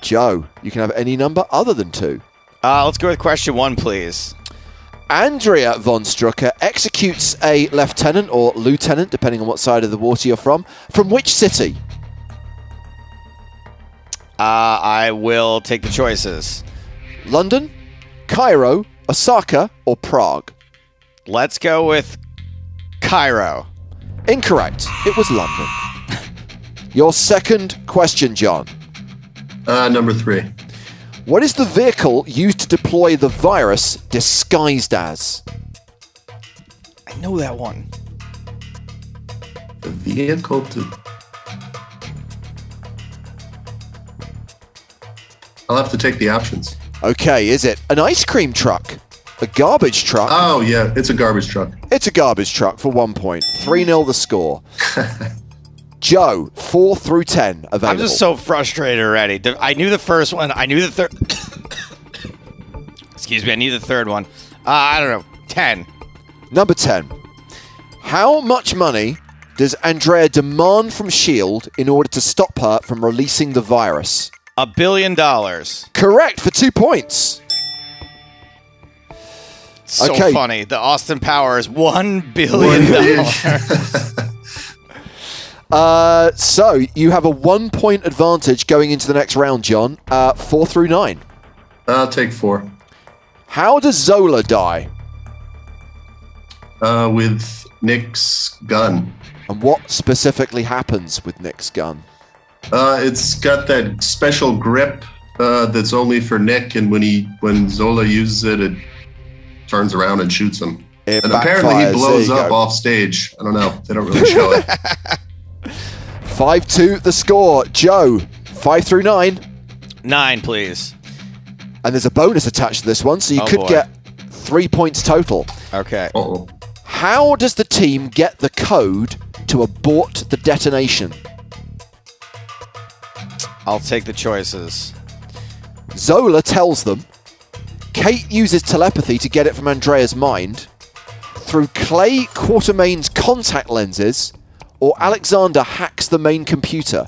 S2: Joe, you can have any number other than two.
S1: Uh, let's go with question one, please.
S2: Andrea von Strucker executes a lieutenant or lieutenant, depending on what side of the water you're from. From which city?
S1: Uh, I will take the choices.
S2: London, Cairo, Osaka, or Prague?
S1: Let's go with Cairo.
S2: Incorrect. It was London. Your second question, John.
S7: Uh, number three.
S2: What is the vehicle used to deploy the virus disguised as?
S1: I know that one.
S7: The vehicle to. I'll have to take the options.
S2: Okay, is it an ice cream truck, a garbage truck?
S7: Oh yeah, it's a garbage truck.
S2: It's a garbage truck for one point. 3 0 the score. Joe, 4 through 10 available.
S1: I'm just so frustrated already. I knew the first one. I knew the third. Excuse me. I knew the third one. Uh, I don't know. Ten.
S2: Number 10. How much money does Andrea demand from S.H.I.E.L.D. in order to stop her from releasing the virus?
S1: A billion dollars.
S2: Correct for two points.
S1: So
S2: Okay.
S1: funny. The Austin Powers one billion dollars.
S2: Uh, so you have a one point advantage going into the next round, John. Uh, four through nine.
S7: I'll take four.
S2: How does Zola die?
S7: Uh, with Nick's gun.
S2: And what specifically happens with Nick's gun?
S7: Uh, it's got that special grip uh, that's only for Nick, and when he when Zola uses it, it turns around and shoots him.
S2: It
S7: and apparently he blows up
S2: go.
S7: off stage. I don't know. They don't really show it.
S2: Five two the score. Joe, five through nine.
S1: Nine, please.
S2: And there's a bonus attached to this one, so you
S1: Oh,
S2: could
S1: boy.
S2: get three points total.
S1: Okay.
S7: Uh-oh.
S2: How does the team get the code to abort the detonation?
S1: I'll take the choices.
S2: Zola tells them. Kate uses telepathy to get it from Andrea's mind. Through Clay Quartermain's contact lenses, or Alexander hacks the main computer.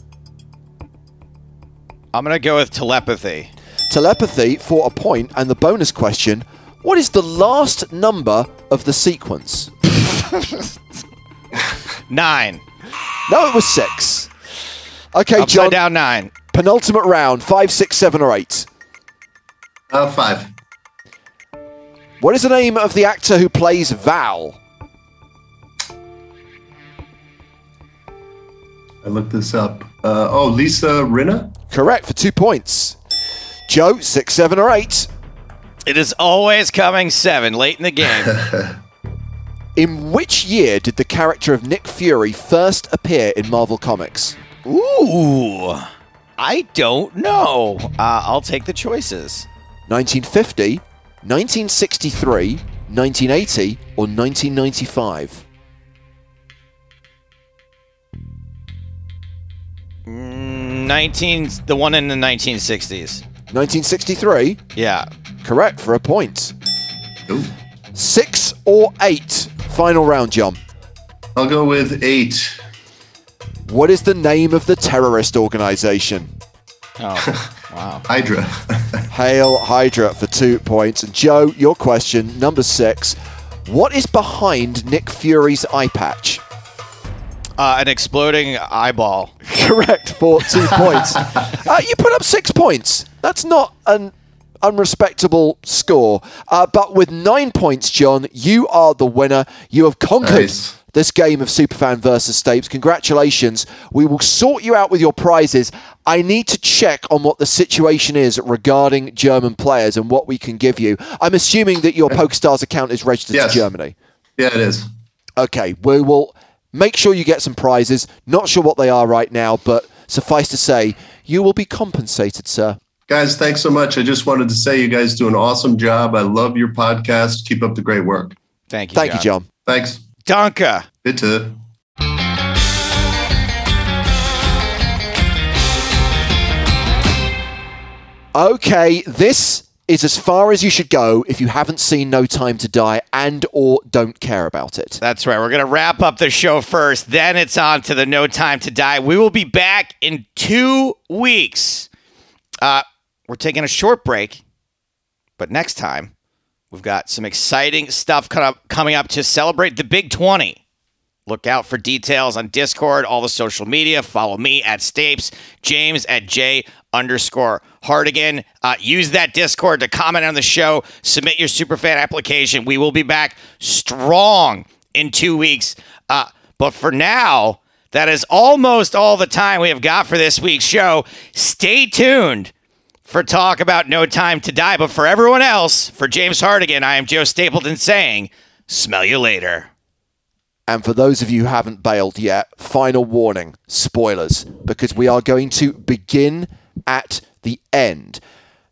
S1: I'm gonna go with telepathy.
S2: Telepathy for a point, and the bonus question what is the last number of the sequence?
S1: Nine.
S2: No, it was six. Okay,
S1: Upside
S2: John,
S1: down nine.
S2: Penultimate round five, six, seven, or eight.
S7: Uh, five.
S2: What is the name of the actor who plays Val?
S7: I looked this up. Uh, oh, Lisa Rinna?
S2: Correct for two points. Joe, six, seven, or eight.
S1: It is always coming seven late in the game.
S2: In which year did the character of Nick Fury first appear in Marvel Comics?
S1: Ooh, I don't know. Uh, I'll take the choices.
S2: 1950, 1963, 1980, or 1995?
S1: Mm, Nineteen, the one in the 1960s.
S2: 1963?
S1: Yeah.
S2: Correct for a point.
S7: Ooh.
S2: Six or eight? Final round, John.
S7: I'll go with eight.
S2: What is the name of the terrorist organization?
S1: Oh, wow.
S7: Hydra.
S2: Hail Hydra for two points. And Joe, your question, number six. What is behind Nick Fury's eye patch?
S1: Uh, an exploding eyeball.
S2: Correct for two points. Uh, you put up six points. That's not an unrespectable score. Uh, but with nine points, John, you are the winner. You have conquered
S7: Nice.
S2: This game of Superfan versus Stapes. Congratulations. We will sort you out with your prizes. I need to check on what the situation is regarding German players and what we can give you. I'm assuming that your PokerStars account is registered
S7: Yes.
S2: to Germany.
S7: yeah, it is.
S2: Okay, we will make sure you get some prizes. Not sure what they are right now, but suffice to say, you will be compensated, sir.
S7: Guys, thanks so much. I just wanted to say you guys do an awesome job. I love your podcast. Keep up the great work.
S1: Thank you.
S2: Thank you, John.
S7: Thanks.
S1: Donka.
S7: Bitte.
S2: Okay, this is as far as you should go if you haven't seen No Time to Die and or don't care about it.
S1: That's right. We're going to wrap up the show first. Then it's on to the No Time to Die. We will be back in two weeks. Uh, we're taking a short break, but next time we've got some exciting stuff coming up to celebrate the Big 20. Look out for details on Discord, all the social media. Follow me at Stapes, James at J underscore Hartigan. Uh, use that Discord to comment on the show. Submit your superfan application. We will be back strong in two weeks. Uh, but for now, that is almost all the time we have got for this week's show. Stay tuned for talk about No Time to Die. But for everyone else, for James Hartigan, I am Joe Stapleton saying, smell you later.
S2: And for those of you who haven't bailed yet, final warning spoilers, because we are going to begin at the end.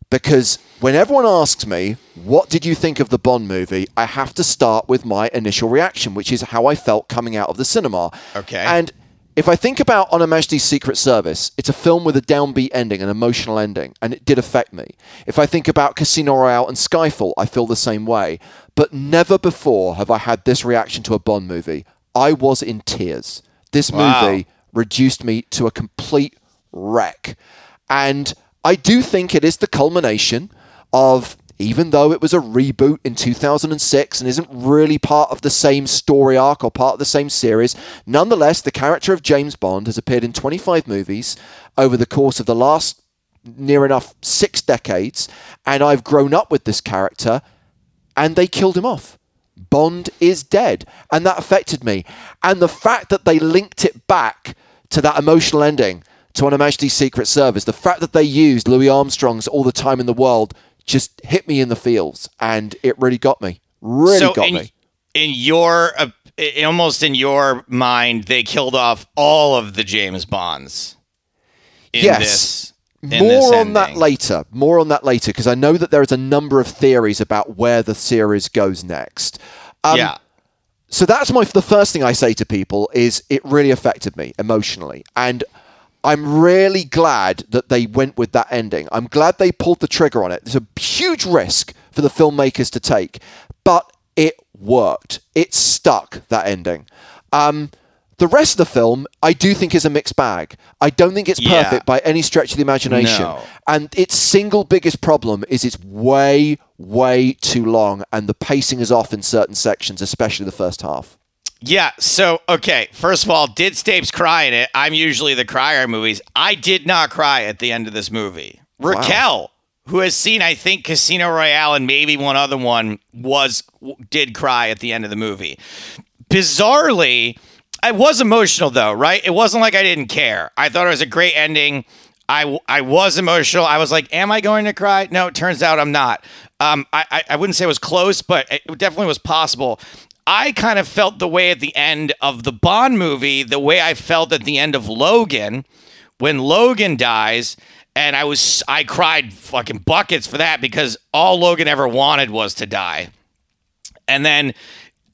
S2: Because when everyone asks me, what did you think of the Bond movie? I have to start with my initial reaction, which is how I felt coming out of the cinema.
S1: Okay.
S2: And if I think about On Her Majesty's Secret Service, it's a film with a downbeat ending, an emotional ending, and it did affect me. If I think about Casino Royale and Skyfall, I feel the same way. But never before have I had this reaction to a Bond movie. I was in tears. This
S1: Wow.
S2: movie reduced me to a complete wreck. And I do think it is the culmination of, even though it was a reboot in 2006 and isn't really part of the same story arc or part of the same series, nonetheless, the character of James Bond has appeared in 25 movies over the course of the last near enough six decades. And I've grown up with this character, and they killed him off. Bond is dead. And that affected me. And the fact that they linked it back to that emotional ending to Her Majesty's Secret Service, the fact that they used Louis Armstrong's All the Time in the World just hit me in the feels. And it really got me. Really
S1: so
S2: got
S1: in,
S2: me.
S1: in your uh, almost in your mind, they killed off all of the James Bonds. In
S2: Yes.
S1: This,
S2: More on that later. More on that later, because I know that there is a number of theories about where the series goes next. Um,
S1: yeah.
S2: so that's my the first thing I say to people is it really affected me emotionally, and I'm really glad that they went with that ending. I'm glad they pulled the trigger on it. It's a huge risk for the filmmakers to take, but it worked. It stuck that ending. Um, The rest of the film, I do think, is a mixed bag. I don't think it's
S1: Yeah.
S2: perfect by any stretch of the imagination.
S1: No.
S2: And its single biggest problem is it's way, way too long, and the pacing is off in certain sections, especially the first half.
S1: Yeah. So, okay. First of all, did Stapes cry in it? I'm usually the crier in movies. I did not cry at the end of this movie. Raquel, who has seen, I think, Casino Royale and maybe one other one, was did cry at the end of the movie. Bizarrely, I was emotional though, right? It wasn't like I didn't care. I thought it was a great ending. I, I was emotional. I was like, am I going to cry? No, it turns out I'm not. Um, I, I, I wouldn't say it was close, but it definitely was possible. I kind of felt the way at the end of the Bond movie, the way I felt at the end of Logan, when Logan dies, and I was I cried fucking buckets for that because all Logan ever wanted was to die. And then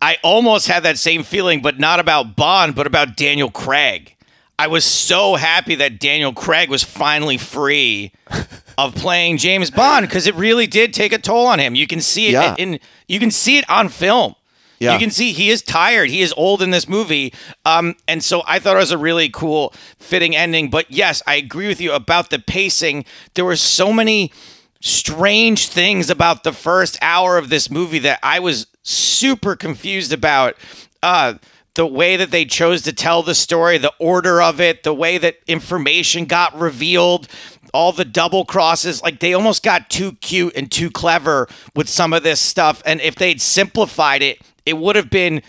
S1: I almost had that same feeling, but not about Bond, but about Daniel Craig. I was so happy that Daniel Craig was finally free of playing James Bond because it really did take a toll on him. You can see it
S2: Yeah.
S1: in you can see it on film.
S2: Yeah.
S1: You can see he is tired. He is old in this movie. Um, and so I thought it was a really cool, fitting ending. But yes, I agree with you about the pacing. There were so many strange things about the first hour of this movie that I was super confused about. Uh, the way that they chose to tell the story, the order of it, the way that information got revealed, all the double crosses, like they almost got too cute and too clever with some of this stuff. And if they'd simplified it, it would have been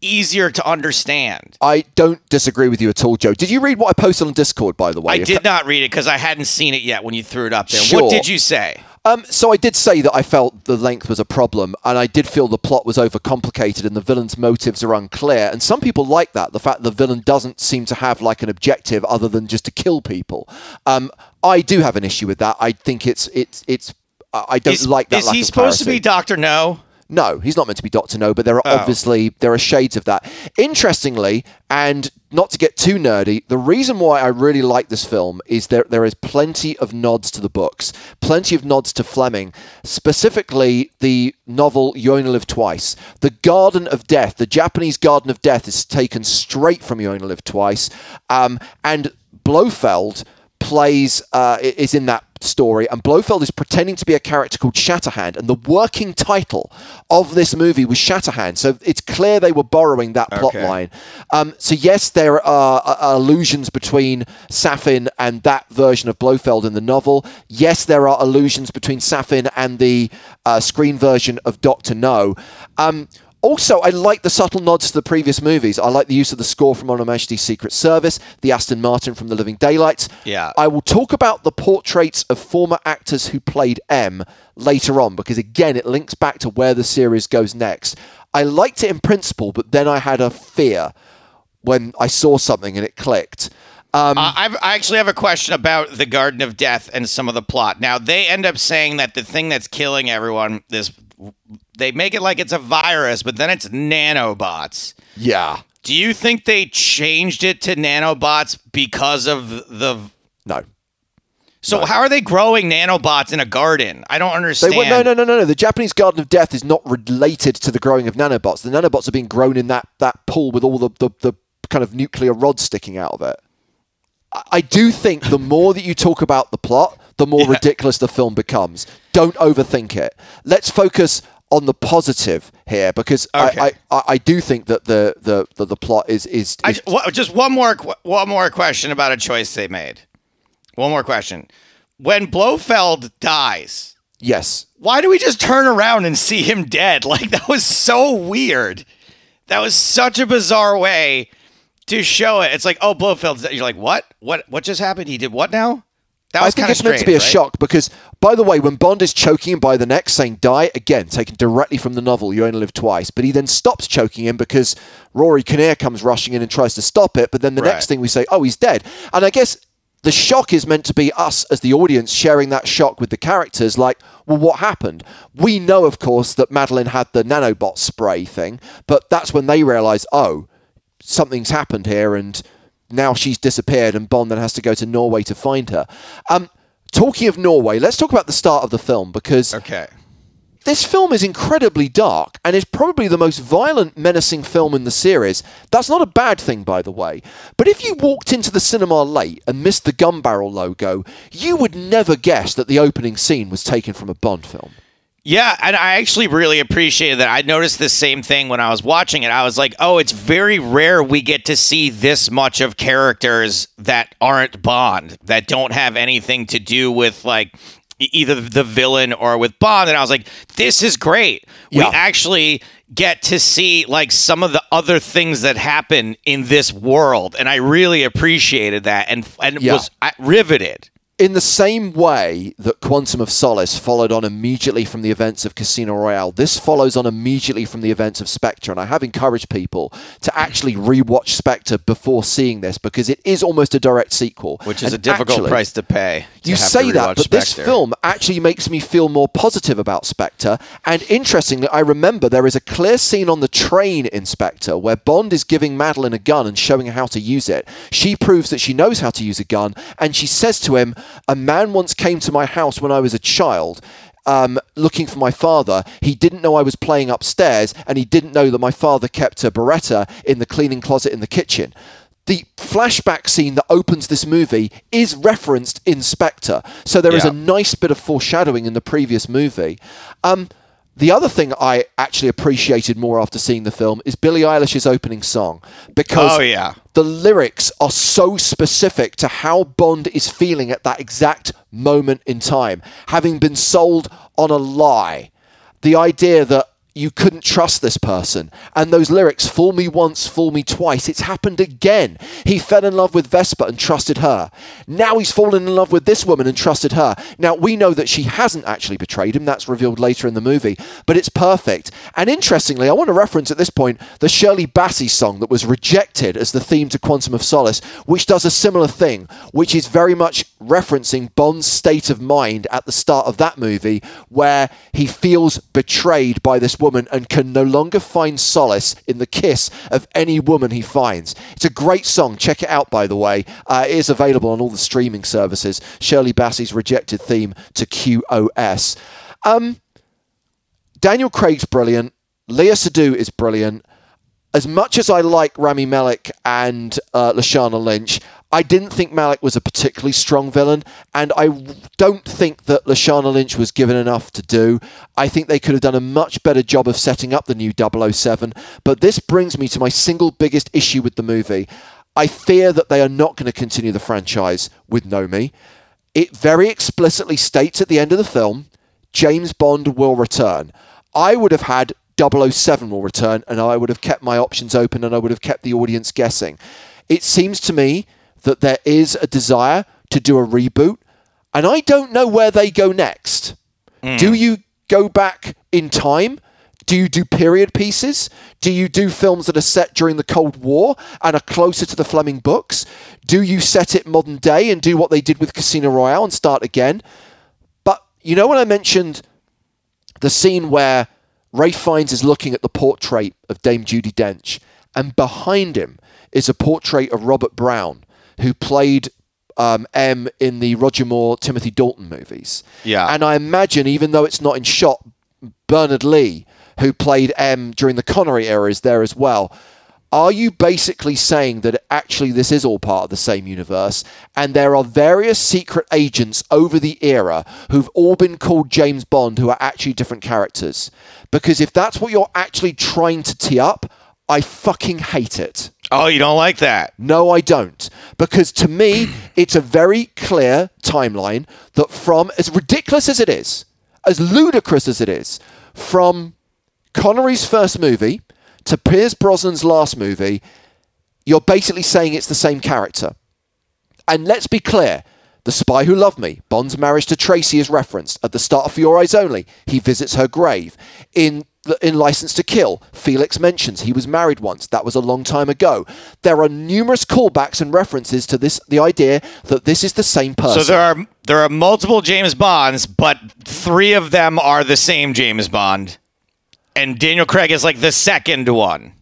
S1: easier to understand.
S2: I don't disagree with you at all, Joe. Did you read what I posted on Discord, by the way?
S1: I did not read it because I hadn't seen it yet when you threw it up there.
S2: Sure.
S1: What did you say?
S2: Um, so I did say that I felt the length was a problem, and I did feel the plot was overcomplicated and the villain's motives are unclear. And some people like that, the fact the villain doesn't seem to have like an objective other than just to kill people. Um, I do have an issue with that. I think it's it's it's. I don't
S1: Is,
S2: like that.
S1: is he supposed to be. Doctor No?
S2: No, he's not meant to be Doctor No, but there are
S1: Oh.
S2: obviously there are shades of that. Interestingly, and not to get too nerdy, the reason why I really like this film is that there there is plenty of nods to the books, plenty of nods to Fleming, specifically the novel You Only Live Twice. The Garden of Death, the Japanese Garden of Death, is taken straight from You Only Live Twice, um, and Blofeld plays uh, is in that story, and Blofeld is pretending to be a character called Shatterhand, and the working title of this movie was Shatterhand. So it's clear they were borrowing that plot
S1: Okay.
S2: line. Um, so yes, there are uh, allusions between Safin and that version of Blofeld in the novel. Yes, there are allusions between Safin and the uh, screen version of Doctor No. Um, also, I like the subtle nods to the previous movies. I like the use of the score from On Her Majesty's Secret Service, the Aston Martin from The Living Daylights.
S1: Yeah.
S2: I will talk about the portraits of former actors who played M later on because, again, it links back to where the series goes next. I liked it in principle, but then I had a fear when I saw something and it clicked. Um,
S1: Uh, I've, I actually have a question about the Garden of Death and some of the plot. Now they end up saying that the thing that's killing everyone, this, they make it like it's a virus, but then it's nanobots.
S2: yeah.
S1: Do you think they changed it to nanobots because of the?
S2: No.
S1: So how are they growing nanobots in a garden? I don't
S2: They
S1: understand.
S2: were, no, no, no, no, no. The Japanese Garden of Death is not related to the growing of nanobots. The nanobots are being grown in that, that pool with all the, the, the kind of nuclear rods sticking out of it. I, do think the more that you talk about the plot, the more ridiculous the film becomes. Don't overthink it. Let's focus on the positive here because
S1: Okay.
S2: I, I, I do think that the, the, the, the plot is, is, is
S1: ju- just one more one more question about a choice they made. One more question. When Blofeld dies,
S2: yes.
S1: why do we just turn around and see him dead? Like that was so weird. That was such a bizarre way to show it. It's like, oh, Blofeld's dead. You're like, what? What? What just happened? He did what now? That
S2: I think it's meant to be a
S1: right?
S2: shock because, by the way, when Bond is choking him by the neck, saying "die," again taken directly from the novel, "You Only Live Twice," but he then stops choking him because Rory Kinnear comes rushing in and tries to stop it. But then the
S1: Right.
S2: next thing we say, "Oh, he's dead," and I guess the shock is meant to be us as the audience sharing that shock with the characters. Like, well, what happened? We know, of course, that Madeline had the nanobot spray thing, but that's when they realise, oh, something's happened here and now she's disappeared and Bond then has to go to Norway to find her. Um, talking of Norway, let's talk about the start of the film because
S1: Okay.
S2: this film is incredibly dark and is probably the most violent, menacing film in the series. That's not a bad thing, by the way. But if you walked into the cinema late and missed the gun barrel logo, you would never guess that the opening scene was taken from a Bond film.
S1: Yeah, and I actually really appreciated that. I noticed the same thing when I was watching it. I was like, oh, it's very rare we get to see this much of characters that aren't Bond, that don't have anything to do with like either the villain or with Bond. And I was like, this is great.
S2: Yeah.
S1: We actually get to see like some of the other things that happen in this world. And I really appreciated that and and
S2: Yeah.
S1: was I, riveted.
S2: In the same way that Quantum of Solace followed on immediately from the events of Casino Royale, this follows on immediately from the events of Spectre. And I have encouraged people to actually rewatch Spectre before seeing this because it is almost a direct sequel.
S1: Which is
S2: And
S1: a difficult
S2: actually-
S1: price to pay. to
S2: You say that, but this film actually makes me feel more positive about Spectre. And interestingly, I remember there is a clear scene on the train in Spectre where Bond is giving Madeline a gun and showing her how to use it. She proves that she knows how to use a gun, and she says to him, A man once came to my house when I was a child. Um, looking for my father, he didn't know I was playing upstairs, and he didn't know that my father kept a Beretta in the cleaning closet in the kitchen the flashback scene that opens this movie is referenced in Spectre. So there is
S1: Yeah.
S2: a nice bit of foreshadowing in the previous movie. Um, the other thing I actually appreciated more after seeing the film is Billie Eilish's opening song because
S1: Oh, yeah.
S2: the lyrics are so specific to how Bond is feeling at that exact moment in time, having been sold on a lie. The idea that you couldn't trust this person. And those lyrics, fool me once, fool me twice, it's happened again. He fell in love with Vesper and trusted her. Now he's fallen in love with this woman and trusted her. Now we know that she hasn't actually betrayed him. That's revealed later in the movie. But it's perfect. And interestingly, I want to reference at this point the Shirley Bassey song that was rejected as the theme to Quantum of Solace, which does a similar thing, which is very much referencing Bond's state of mind at the start of that movie, where he feels betrayed by this woman and can no longer find solace in the kiss of any woman he finds. It's a great song. Check it out, by the way. Uh, it is available on all the streaming services. Shirley Bassey's rejected theme to QOS. Um, Daniel Craig's brilliant. Léa Seydoux is brilliant. As much as I like Rami Malek and uh, Lashana Lynch, I didn't think Malek was a particularly strong villain, and I don't think that Lashana Lynch was given enough to do. I think they could have done a much better job of setting up the new 007. But this brings me to my single biggest issue with the movie. I fear that they are not going to continue the franchise with Nomi. It very explicitly states at the end of the film James Bond will return. I would have had 007 will return, and I would have kept my options open and I would have kept the audience guessing. It seems to me that there is a desire to do a reboot, and I don't know where they go next. Hmm. Do you go back in time? Do you do period pieces? Do you do films that are set during the Cold War and are closer to the Fleming books? Do you set it modern day and do what they did with Casino Royale and start again? But you know when I mentioned the scene where Ralph Fiennes is looking at the portrait of Dame Judi Dench, and behind him is a portrait of Robert Brown, who played um, M in the Roger Moore, Timothy Dalton movies.
S1: Yeah.
S2: And I imagine, even though it's not in shot, Bernard Lee, who played M during the Connery era, is there as well. Are you basically saying that actually this is all part of the same universe and there are various secret agents over the era who've all been called James Bond who are actually different characters? Because if that's what you're actually trying to tee up, I fucking hate it.
S1: Oh, you don't like that?
S2: No, I don't. Because to me, it's a very clear timeline that from, as ridiculous as it is, as ludicrous as it is, from Connery's first movie to Pierce Brosnan's last movie, you're basically saying it's the same character. And let's be clear The Spy Who Loved Me, Bond's marriage to Tracy is referenced. At the start of For Your Eyes Only, he visits her grave. In in License to Kill, Felix mentions he was married once. That was a long time ago. There are numerous callbacks and references to this the idea that this is the same person.
S1: So there are there are multiple James Bonds, but three of them are the same James Bond, and Daniel Craig is like the second one.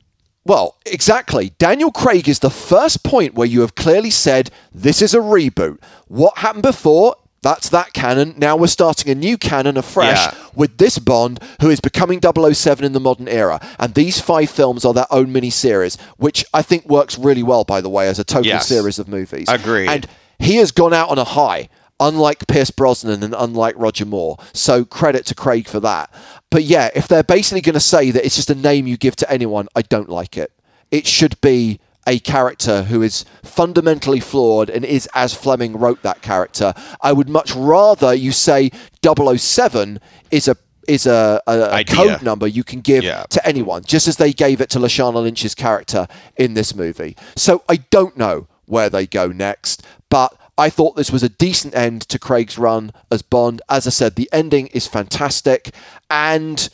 S2: Well, exactly. Daniel Craig is the first point where you have clearly said this is a reboot. What happened before? That's that canon. Now we're starting a new canon afresh
S1: Yeah.
S2: with this Bond who is becoming 007 in the modern era. And these five films are their own mini series, which I think works really well, by the way, as a total
S1: Yes.
S2: series of movies.
S1: Agreed.
S2: And he has gone out on a high, unlike Pierce Brosnan and unlike Roger Moore. So credit to Craig for that. But yeah, if they're basically going to say that it's just a name you give to anyone, I don't like it. It should be a character who is fundamentally flawed and is as Fleming wrote that character. I would much rather you say 007 is a is a, a, a code number you can give
S1: Yeah.
S2: to anyone, just as they gave it to Lashana Lynch's character in this movie. So I don't know where they go next, but I thought this was a decent end to Craig's run as Bond. As I said, the ending is fantastic, and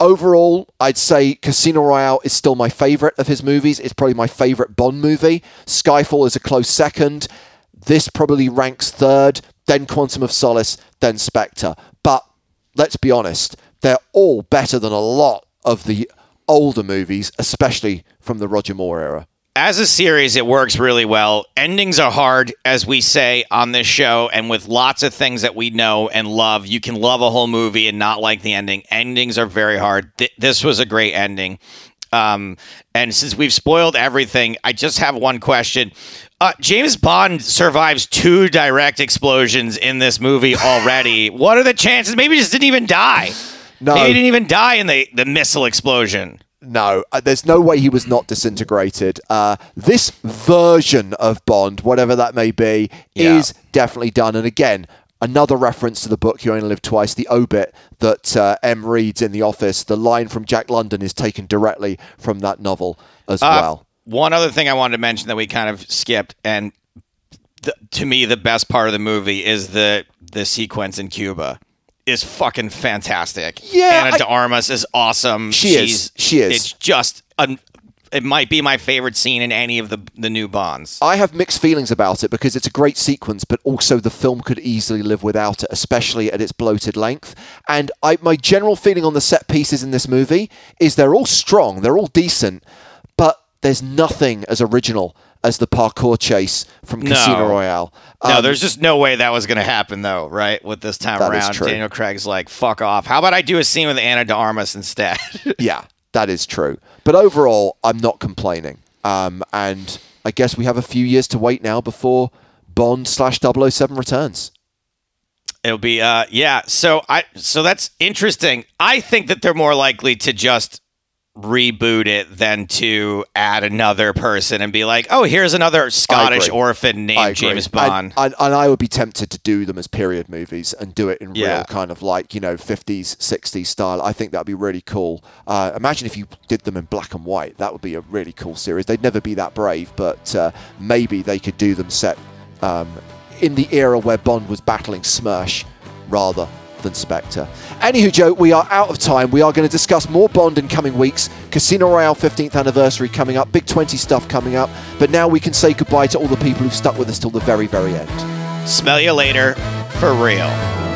S2: overall, I'd say Casino Royale is still my favorite of his movies. It's probably my favorite Bond movie. Skyfall is a close second. This probably ranks third, then Quantum of Solace, then Spectre. But let's be honest, they're all better than a lot of the older movies, especially from the Roger Moore era.
S1: As a series, it works really well. Endings are hard, as we say on this show, and with lots of things that we know and love, you can love a whole movie and not like the ending. Endings are very hard. Th- this was a great ending. Um, and since we've spoiled everything, I just have one question. Uh, James Bond survives two direct explosions in this movie already. what are the chances? Maybe he just didn't even die.
S2: No.
S1: Maybe he didn't even die in the, the missile explosion.
S2: No, uh, there's no way he was not disintegrated. Uh, this version of Bond, whatever that may be,
S1: Yeah.
S2: is definitely done. And again, another reference to the book You Only Live Twice, the obit that uh, M reads in the office. The line from Jack London is taken directly from that novel as
S1: Uh,
S2: well.
S1: One other thing I wanted to mention that we kind of skipped, and th- to me, the best part of the movie is the the sequence in Cuba is fucking fantastic.
S2: Yeah,
S1: Ana
S2: I-
S1: de Armas is awesome.
S2: She is. She is.
S1: It's just un- it might be my favorite scene in any of the the new Bonds.
S2: I have mixed feelings about it because it's a great sequence, but also the film could easily live without it, especially at its bloated length. And I, my general feeling on the set pieces in this movie is they're all strong, they're all decent, but there's nothing as original as the parkour chase from
S1: No.
S2: Casino Royale.
S1: no,
S2: Um,
S1: there's just no way that was going to happen, though, right? With this time around,
S2: true.
S1: Daniel Craig's like, "Fuck off." How about I do a scene with Ana de Armas instead?
S2: yeah, that is true. But overall, I'm not complaining. Um, and I guess we have a few years to wait now before Bond slash 007 returns.
S1: It'll be uh yeah. So I so that's interesting. I think that they're more likely to just reboot it than to add another person and be like, "Oh, here's another Scottish orphan named. James Bond."
S2: And, and I would be tempted to do them as period movies and do it in
S1: Yeah.
S2: real kind of like, you know, 50s, 60s style. I think that'd be really cool. Uh, imagine if you did them in black and white. That would be a really cool series. They'd never be that brave, but uh, maybe they could do them set um, in the era where Bond was battling SMERSH rather than Spectre. Anywho, Joe, we are out of time. We are going to discuss more Bond in coming weeks. Casino Royale 15th anniversary coming up, Big 20 stuff coming up. But now we can say goodbye to all the people who've stuck with us till the very, very end.
S1: Smell you later for real.